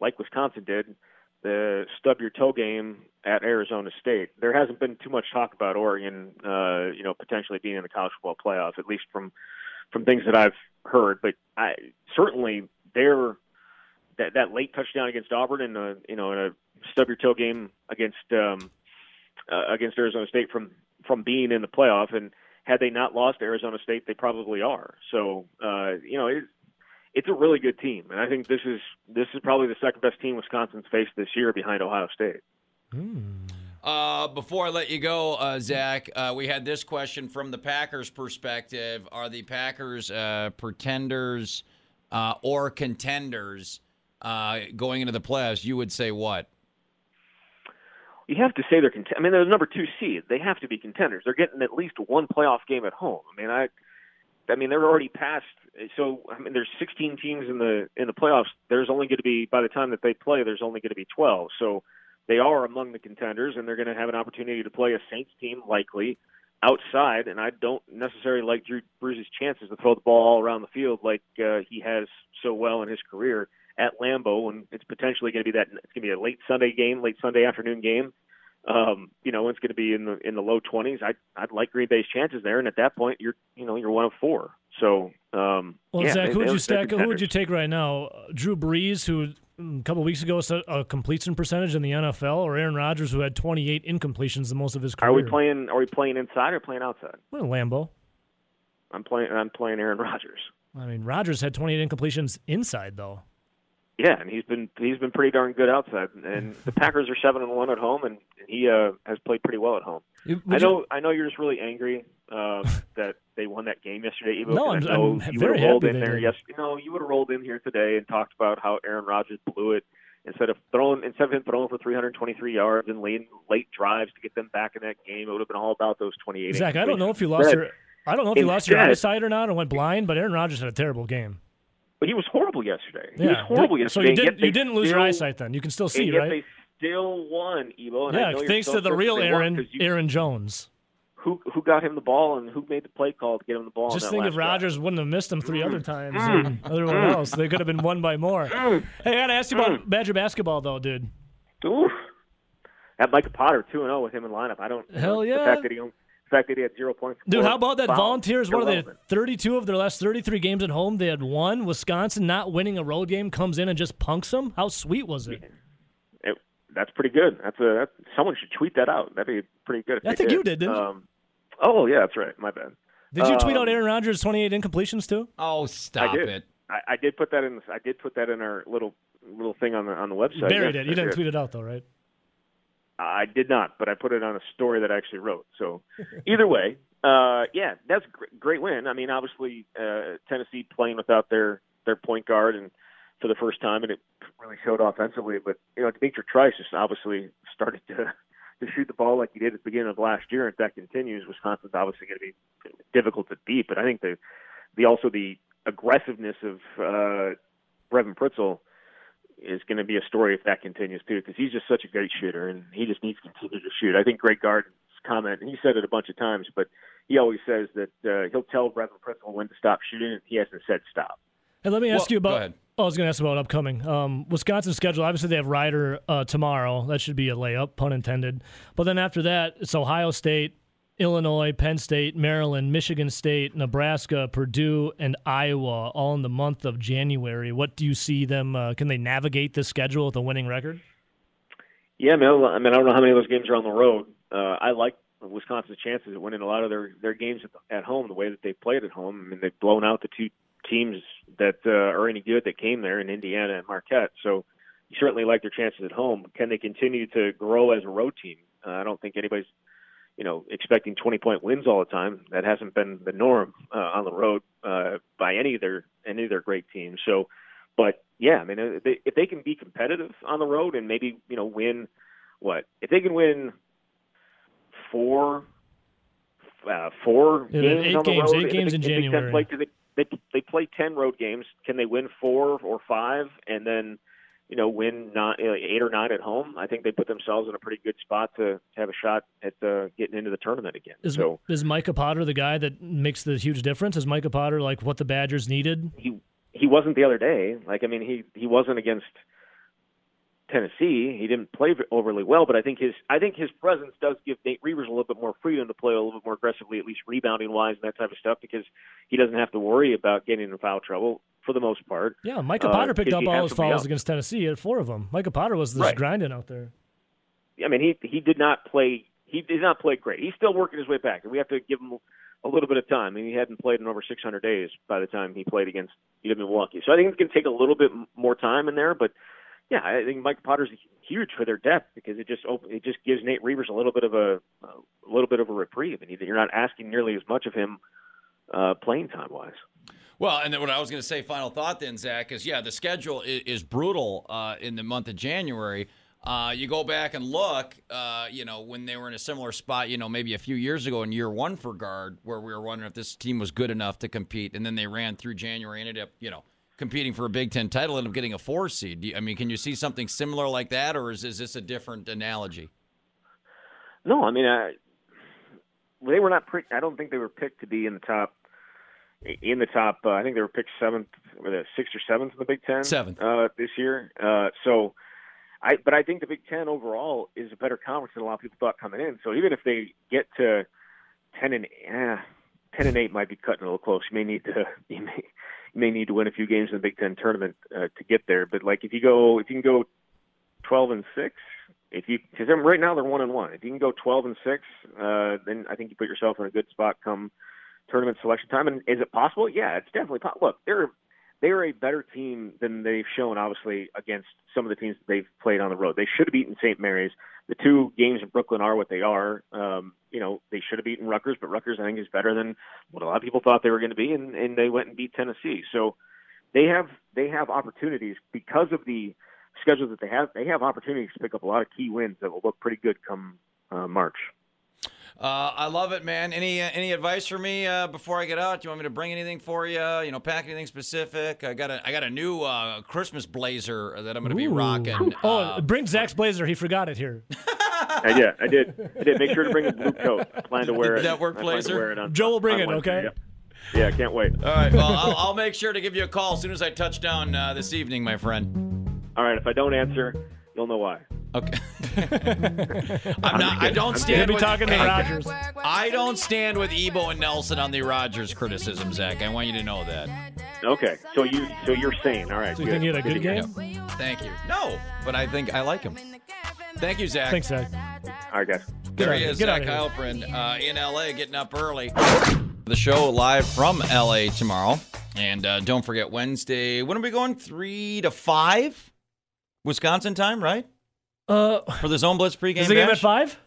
like Wisconsin did, the stub your toe game at Arizona State. There hasn't been too much talk about Oregon, uh, you know, potentially being in the college football playoff, at least from from things that I've heard. But I certainly their that that late touchdown against Auburn and you know in a stub your toe game against um, uh, against Arizona State from from being in the playoff. And had they not lost to Arizona State, they probably are. So uh, you know, it, it's a really good team, and I think this is this is probably the second best team Wisconsin's faced this year behind Ohio State. Hmm. Uh, before I let you go, uh, Zach, uh, we had this question from the Packers' perspective: Are the Packers uh, pretenders uh, or contenders uh, going into the playoffs? You would say what? you have to say they're cont- I mean, they're the number two seed. They have to be contenders. They're getting at least one playoff game at home. I mean, I, I mean, they're already past. So I mean, there's 16 teams in the in the playoffs. There's only going to be by the time that they play, there's only going to be 12. So they are among the contenders, and they're going to have an opportunity to play a Saints team likely outside. And I don't necessarily like Drew Brees' chances to throw the ball all around the field like uh, he has so well in his career at Lambeau, and it's potentially going to be that it's going to be a late Sunday game, late Sunday afternoon game. Um, you know, it's going to be in the in the low twenties. I I'd like Green Bay's chances there, and at that point, you're you know you're one of four. So, um, well, yeah, Zach, who would you stack? Who would you take right now? Uh, Drew Brees, who mm, a couple weeks ago set a completion percentage in the NFL, or Aaron Rodgers, who had 28 incompletions the most of his career. Are we playing? Are we playing inside or playing outside? Well, Lambeau. I'm playing. I'm playing Aaron Rodgers. I mean, Rodgers had 28 incompletions inside, though. Yeah, and he's been he's been pretty darn good outside. And the Packers are seven and one at home, and he uh, has played pretty well at home. Would I know you... I know you're just really angry uh, that they won that game yesterday. Ebo, no, I'm, I know I'm you very rolled happy in there. Yes, you know you would have rolled in here today and talked about how Aaron Rodgers blew it instead of throwing instead of him throwing for 323 yards and late late drives to get them back in that game. It would have been all about those 28. Zach, I don't know if you lost your I don't know if you lost your eyesight or not and went blind, but Aaron Rodgers had a terrible game. But he was horrible yesterday. He yeah. was horrible Did, yesterday. So you, did, you didn't lose still, your eyesight then. You can still see, right? They still won, Ebo. And yeah, thanks to the real Aaron, you, Aaron Jones. Who who got him the ball and who made the play call to get him the ball? Just think if Rodgers wouldn't have missed him three mm. other times mm. and everyone mm. else, they could have been won by more. Hey, I gotta ask you about Badger basketball though, dude. Oof. That Micah Potter two and zero with him in lineup. I don't. Hell yeah. The fact that he the fact that he had zero points. Dude, how about that foul, Volunteers? What are they? 32 of their last 33 games at home, they had one. Wisconsin not winning a road game comes in and just punks them. How sweet was it? It, that's pretty good. That's a that, someone should tweet that out. That'd be pretty good. I think did. you did, didn't you? um, Oh yeah, that's right. My bad. Did you tweet um, out Aaron Rodgers' 28 incompletions too? Oh, stop I did. it! I, I did put that in. I did put that in our little little thing on the on the website. You buried Yes, it. You didn't did. tweet it out though, right? I did not, but I put it on a story that I actually wrote. So either way, uh, yeah, that's a great, win. I mean, obviously uh, Tennessee playing without their their point guard and for the first time, and it really showed offensively. But you know, D'Mitrik Trice has obviously started to to shoot the ball like he did at the beginning of last year. And if that continues, Wisconsin's obviously going to be difficult to beat. But I think the the also the aggressiveness of uh, Brevin Pritzl is going to be a story if that continues too, because he's just such a great shooter and he just needs to continue to shoot. I think Greg Gardner's comment, and he said it a bunch of times, but he always says that uh, he'll tell Brevin Pritzl when to stop shooting, and he hasn't said stop. Hey, let me ask Well, you about. Oh, I was going to ask about upcoming um, Wisconsin schedule. Obviously, they have Rider uh, tomorrow. That should be a layup, pun intended. But then after that, it's Ohio State, Illinois, Penn State, Maryland, Michigan State, Nebraska, Purdue, and Iowa, all in the month of January. What do you see them? Uh, can they navigate this schedule with a winning record? Yeah, man. I mean, I don't know how many of those games are on the road. Uh, I like Wisconsin's chances at winning a lot of their their games at, at home the way that they played at home. I mean, they've blown out the two teams that uh, are any good that came there in Indiana and Marquette. So you certainly like their chances at home. Can they continue to grow as a road team? Uh, I don't think anybody's you know expecting 20 point wins all the time. That hasn't been the norm uh, on the road uh, by any of their any of their great teams. So, but yeah, I mean if they, if they can be competitive on the road and maybe you know win what if they can win four uh, four Yeah, games eight on the games- road. eight games they- in if they can January. Play, they, they they play ten road games. Can they win four or five and then you know win nine, uh, eight or nine at home? I think they put themselves in a pretty good spot to have a shot at uh, getting into the tournament again. Is so is Micah Potter the guy that makes the huge difference? Is Micah Potter like what the Badgers needed? he he wasn't the other day. Like I mean, he he wasn't against Tennessee. He didn't play overly well, but I think his I think his presence does give Nate Reuvers a little bit more freedom to play a little bit more aggressively, at least rebounding wise and that type of stuff, because he doesn't have to worry about getting in foul trouble for the most part. Yeah, Micah Uh, Potter picked up all his fouls against Tennessee. He had four of them. Micah Potter was just Right. grinding out there. I mean, he he did not play. He did not play great. He's still working his way back, and we have to give him a little bit of time. I mean, he hadn't played in over 600 days by the time he played against Milwaukee. So I think it's going to take a little bit more time in there. But yeah, I think Mike Potter's huge for their depth because it just open, it just gives Nate Reuvers a little bit of a a little bit of a reprieve, and you're not asking nearly as much of him uh, playing time wise. Well, and then what I was going to say, final thought then, Zach, is yeah, the schedule is, is brutal uh, in the month of January. Uh, you go back and look, uh, you know, when they were in a similar spot, you know, maybe a few years ago in year one for Gard, where we were wondering if this team was good enough to compete, and then they ran through January, ended up, you know, competing for a Big Ten title, ended up getting a four seed. You- I mean, can you see something similar like that, or is, is this a different analogy? No, I mean, I, they were not. Pre- I don't think they were picked to be in the top. In the top, uh, I think they were picked seventh, or the sixth or seventh in the Big Ten. Seventh. uh, this year. Uh, so, I but I think the Big Ten overall is a better conference than a lot of people thought coming in. So even if they get to ten and eh, ten and eight, might be cutting a little close. You may need to you may may need to win a few games in the Big Ten tournament uh, to get there. But like if you go if you can go twelve and six. If you, because right now they're one and one. If you can go twelve and six, uh, then I think you put yourself in a good spot come tournament selection time. And is it possible? Yeah, it's definitely possible. Look, they're they're a better team than they've shown, obviously, against some of the teams that they've played on the road. They should have beaten St. Mary's. The two games in Brooklyn are what they are. Um, you know, they should have beaten Rutgers, but Rutgers, I think, is better than what a lot of people thought they were going to be, and, and they went and beat Tennessee. So they have they have opportunities because of the schedule that they have. They have opportunities to pick up a lot of key wins that will look pretty good come uh, March. Uh, I love it, man. Any uh, any advice for me uh, before I get out? Do you want me to bring anything for you? You know, pack anything specific? I got a I got a new uh, Christmas blazer that I'm going to be rocking. Oh, Uh, bring Zach's blazer. He forgot it here. I did. I did. I did. Make sure to bring a blue coat. I plan to wear it. Network I plan to blazer? wear it on- Joe will bring on it, Wednesday, okay? Yep. Yeah, I can't wait. all right. Well, I'll, I'll make sure to give you a call as soon as I touch down uh, this evening, my friend. All right. If I don't answer, you'll know why. Okay. I'm not. I don't He'll stand be with talking to I- Rodgers. I don't stand with Ebo and Nelson on the Rodgers criticism, Zach. I want you to know that. Okay. So you so you're sane. All right. So you think he had a good to hear. game? Thank you. No, but I think I like him. Thank you, Zach. Thanks, Zach. All right, guys. There Get he is, get Zach out Heilprin, uh, in LA, getting up early. The show live from LA tomorrow. And uh, don't forget, Wednesday, when are we going? Three to five? Wisconsin time, right? Uh, For the Zone Blitz pregame is the game at five?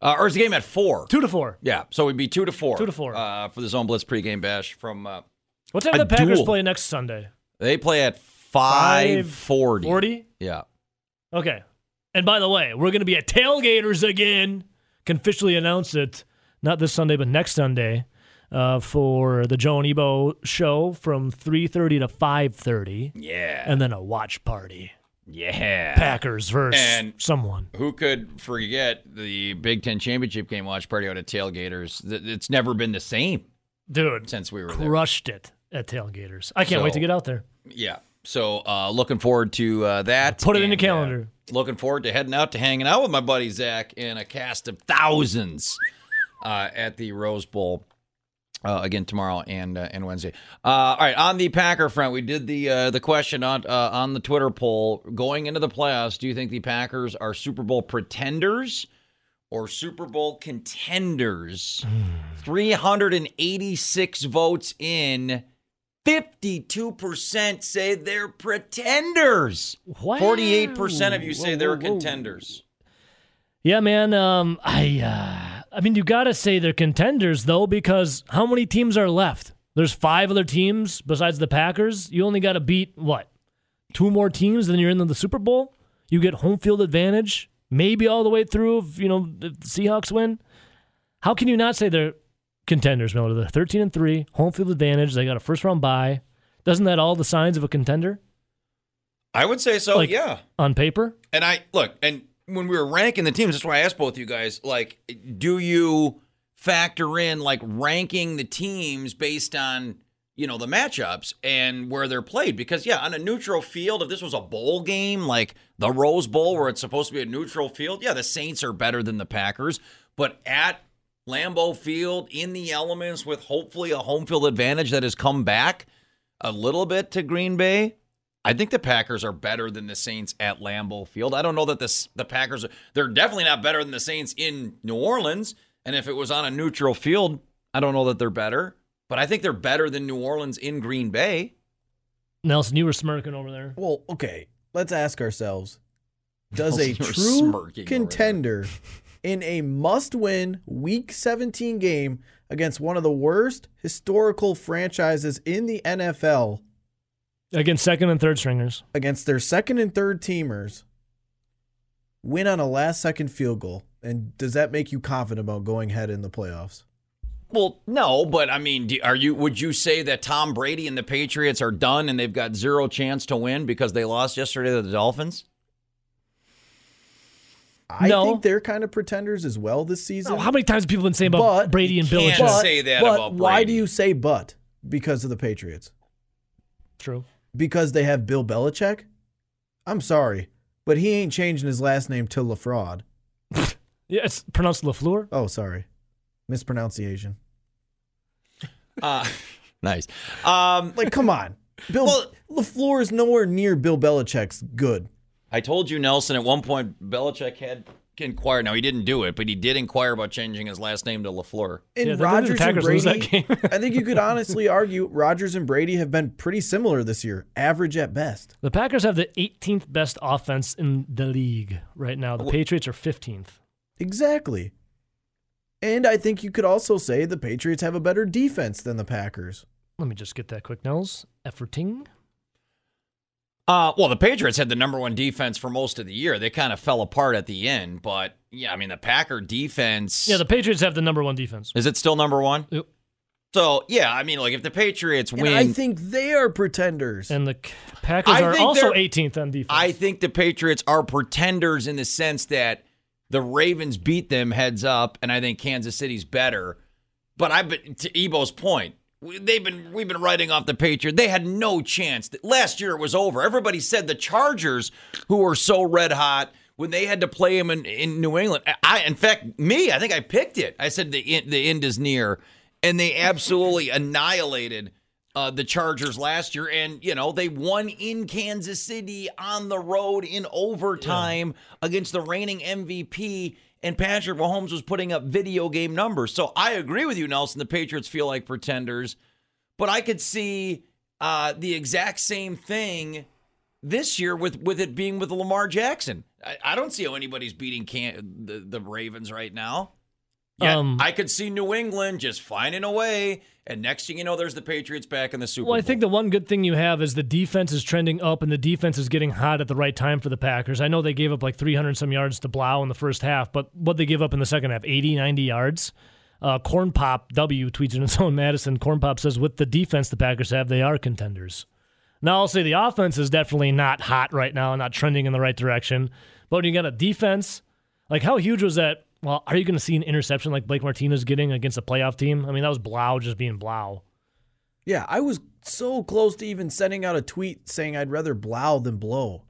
Uh, or is the game at four? Two to four. Yeah, so it'd be two to four. Two to four. Uh, for the Zone Blitz pregame bash from. Uh, What time do the Packers duel. play next Sunday? they play at five forty. Forty. Yeah. Okay. And by the way, we're going to be at Tailgaters again. Can officially announce it, not this Sunday, but next Sunday, uh, for the Joe and Ebo show from three thirty to five thirty, Yeah. and then a watch party. Yeah. Packers versus And- someone. Who could forget the Big Ten championship game watch party out at Tailgaters? It's never been the same Dude, since we were there. crushed it at Tailgaters. I can't So- wait to get out there. Yeah. So uh, looking forward to uh, that. Put it in the And, uh, calendar. looking forward to heading out to hanging out with my buddy Zach and a cast of thousands uh, at the Rose Bowl. Uh, again tomorrow and uh, and Wednesday. Uh, all right, on the Packer front, we did the uh, the question on uh, on the Twitter poll going into the playoffs. Do you think the Packers are Super Bowl pretenders, or Super Bowl contenders. 386 votes in. 52% say they're pretenders. Wow. 48% of you say Whoa, they're whoa, whoa. contenders. Yeah, man. Um, I, uh, I mean, you got to say they're contenders though, because how many teams are left? There's five other teams besides the Packers. You only got to beat what? Two more teams, then you're in the Super Bowl. You get home field advantage, maybe all the way through. If you know if the Seahawks win, how can you not say they're contenders, Miller? They're 13 and three, home field advantage. They got a first round bye. Doesn't that all the signs of a contender I would say so, Like- yeah. on paper? And I look, and when we were ranking the teams, that's why I asked both of you guys, like, do you factor in like ranking the teams based on you know the matchups and where they're played? Because yeah, on a neutral field, if this was a bowl game like the Rose Bowl where it's supposed to be a neutral field, yeah, the Saints are better than the Packers, but at Lambeau Field in the elements with hopefully a home field advantage that has come back a little bit to Green Bay. I think the Packers are better than the Saints at Lambeau Field. I don't know that this the Packers are, they're definitely not better than the Saints in New Orleans. And if it was on a neutral field, I don't know that they're better. But I think they're better than New Orleans in Green Bay. Nelson, you were smirking over there. Well, okay. Let's ask ourselves: Does a true smirking over there. contender in a must-win Week 17 game against one of the worst historical franchises in the NFL Against second and third stringers. against their second and third teamers win on a last-second field goal? And does that make you confident about going ahead in the playoffs? Well, no, but I mean, do, are you? Would you say that Tom Brady and the Patriots are done and they've got zero chance to win because they lost yesterday to the Dolphins? I No. think they're kind of pretenders as well this season. Oh, how many times have people been saying about But Brady and you Belichick? can't but, say that but about why do you say but? Because of the Patriots. True. Because they have Bill Belichick? I'm sorry, but he ain't changing his last name to LaFraud. Yeah, it's pronounced Lafleur. Oh, sorry. Mispronunciation. Uh, nice. Um, Like, come on. Bill Well- LaFleur is nowhere near Bill Belichick's good. I told you, Nelson, at one point, Belichick had inquired. Now, he didn't do it, but he did inquire about changing his last name to LaFleur. And Yeah, they did the Rodgers and Packers lose that Brady, game. I think you could honestly argue Rodgers and Brady have been pretty similar this year, average at best. The Packers have the 18th best offense in the league right now. The Patriots are 15th. Exactly. And I think you could also say the Patriots have a better defense than the Packers. Let me just get that quick, Nels. Efforting. Uh, well, the Patriots had the number one defense for most of the year. They kind of fell apart at the end, but yeah, I mean, the Packer defense. Yeah, the Patriots have the number one defense. is it still number one? Yep. So, yeah, I mean, like if the Patriots And win, I think they are pretenders. And the Packers I are also 18th on defense. I think the Patriots are pretenders in the sense that the Ravens beat them heads up, and I think Kansas City's better. But I've to Ebo's point. They've been we've been writing off the Patriots. They had no chance. Last year it was over. Everybody said the Chargers, who were so red hot when they had to play them in, in New England. I, in fact, me, I think I picked it. I said the end- the end is near, and they absolutely annihilated uh, the Chargers last year, and you know they won in Kansas City on the road in overtime against the reigning MVP. And Patrick Mahomes was putting up video game numbers. So I agree with you, Nelson. The Patriots feel like pretenders, but I could see uh, the exact same thing this year with with it being with Lamar Jackson. I, I don't see how anybody's beating can- the the Ravens right now. Yeah, Um, I could see New England just finding a way, and next thing you know, there's the Patriots back in the Super Bowl. Well, I think the one good thing you have is the defense is trending up and the defense is getting hot at the right time for the Packers. I know they gave up like 300 some yards to Blough in the first half, but what they give up in the second half, 80, 90 yards. Uh, Corn Pop W tweets in its own Madison. Corn Pop says, with the defense the Packers have, they are contenders. Now, I'll say the offense is definitely not hot right now, not trending in the right direction. But when you got a defense, like how huge was that? Well, are you going to see an interception like Blake Martinez getting against a playoff team? I mean, that was Blough just being Blough. yeah, I was so close to even sending out a tweet saying I'd rather Blough than blow.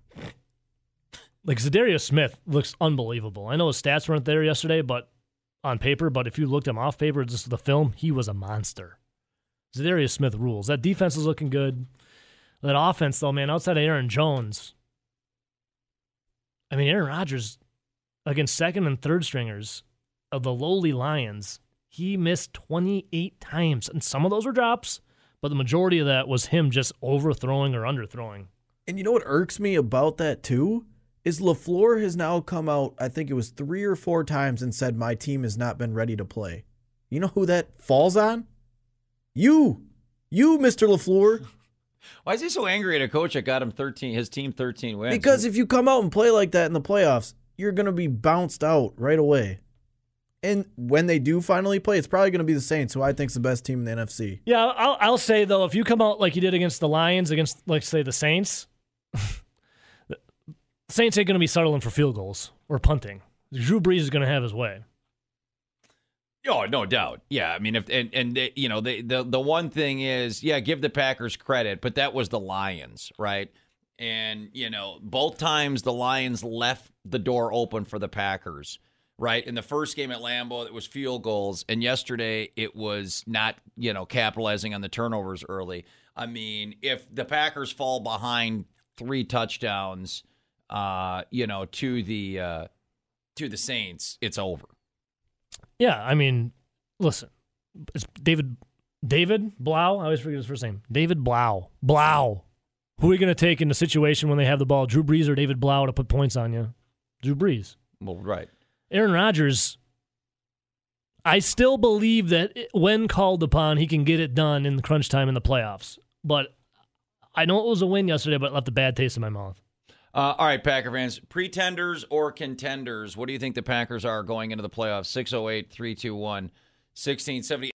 Like Za'Darius Smith looks unbelievable. I know his stats weren't there yesterday, but on paper, but if you looked him off paper, just the film, he was a monster. Za'Darius Smith rules. That defense is looking good. That offense, though, man, outside of Aaron Jones, I mean, Aaron Rodgers against second and third stringers of the lowly Lions, he missed 28 times. And some of those were drops, but the majority of that was him just overthrowing or underthrowing. And you know what irks me about that too? Is LaFleur has now come out, I think it was three or four times, and said, My team has not been ready to play. You know who that falls on? You. You, Mr. LaFleur. Why is he so angry at a coach that got him 13, his team 13 wins? Because if you come out and play like that in the playoffs, you're going to be bounced out right away. And when they do finally play, it's probably going to be the Saints, who I think is the best team in the NFC. Yeah, I'll, I'll say though, if you come out like you did against the Lions, against like say the Saints, the Saints ain't going to be settling for field goals or punting. Drew Brees is going to have his way. Oh, no doubt. Yeah, I mean, if and and they, you know, the the the one thing is, yeah, give the Packers credit, but that was the Lions, right? And you know, both times the Lions left the door open for the Packers, right? In the first game at Lambeau, it was field goals, and yesterday it was not, you know, capitalizing on the turnovers early. I mean, if the Packers fall behind three touchdowns, uh, you know, to the uh, to the Saints, it's over. Yeah, I mean, listen, it's David David Blough. I always forget his first name. David Blough. Blough. Who are you going to take in the situation when they have the ball? Drew Brees or David Blough to put points on you? Drew Brees. Well, right. Aaron Rodgers. I still believe that when called upon, he can get it done in the crunch time in the playoffs. But I know it was a win yesterday, but it left a bad taste in my mouth. Uh, all right, Packer fans, pretenders or contenders? What do you think the Packers are going into the playoffs? 608 321 1670.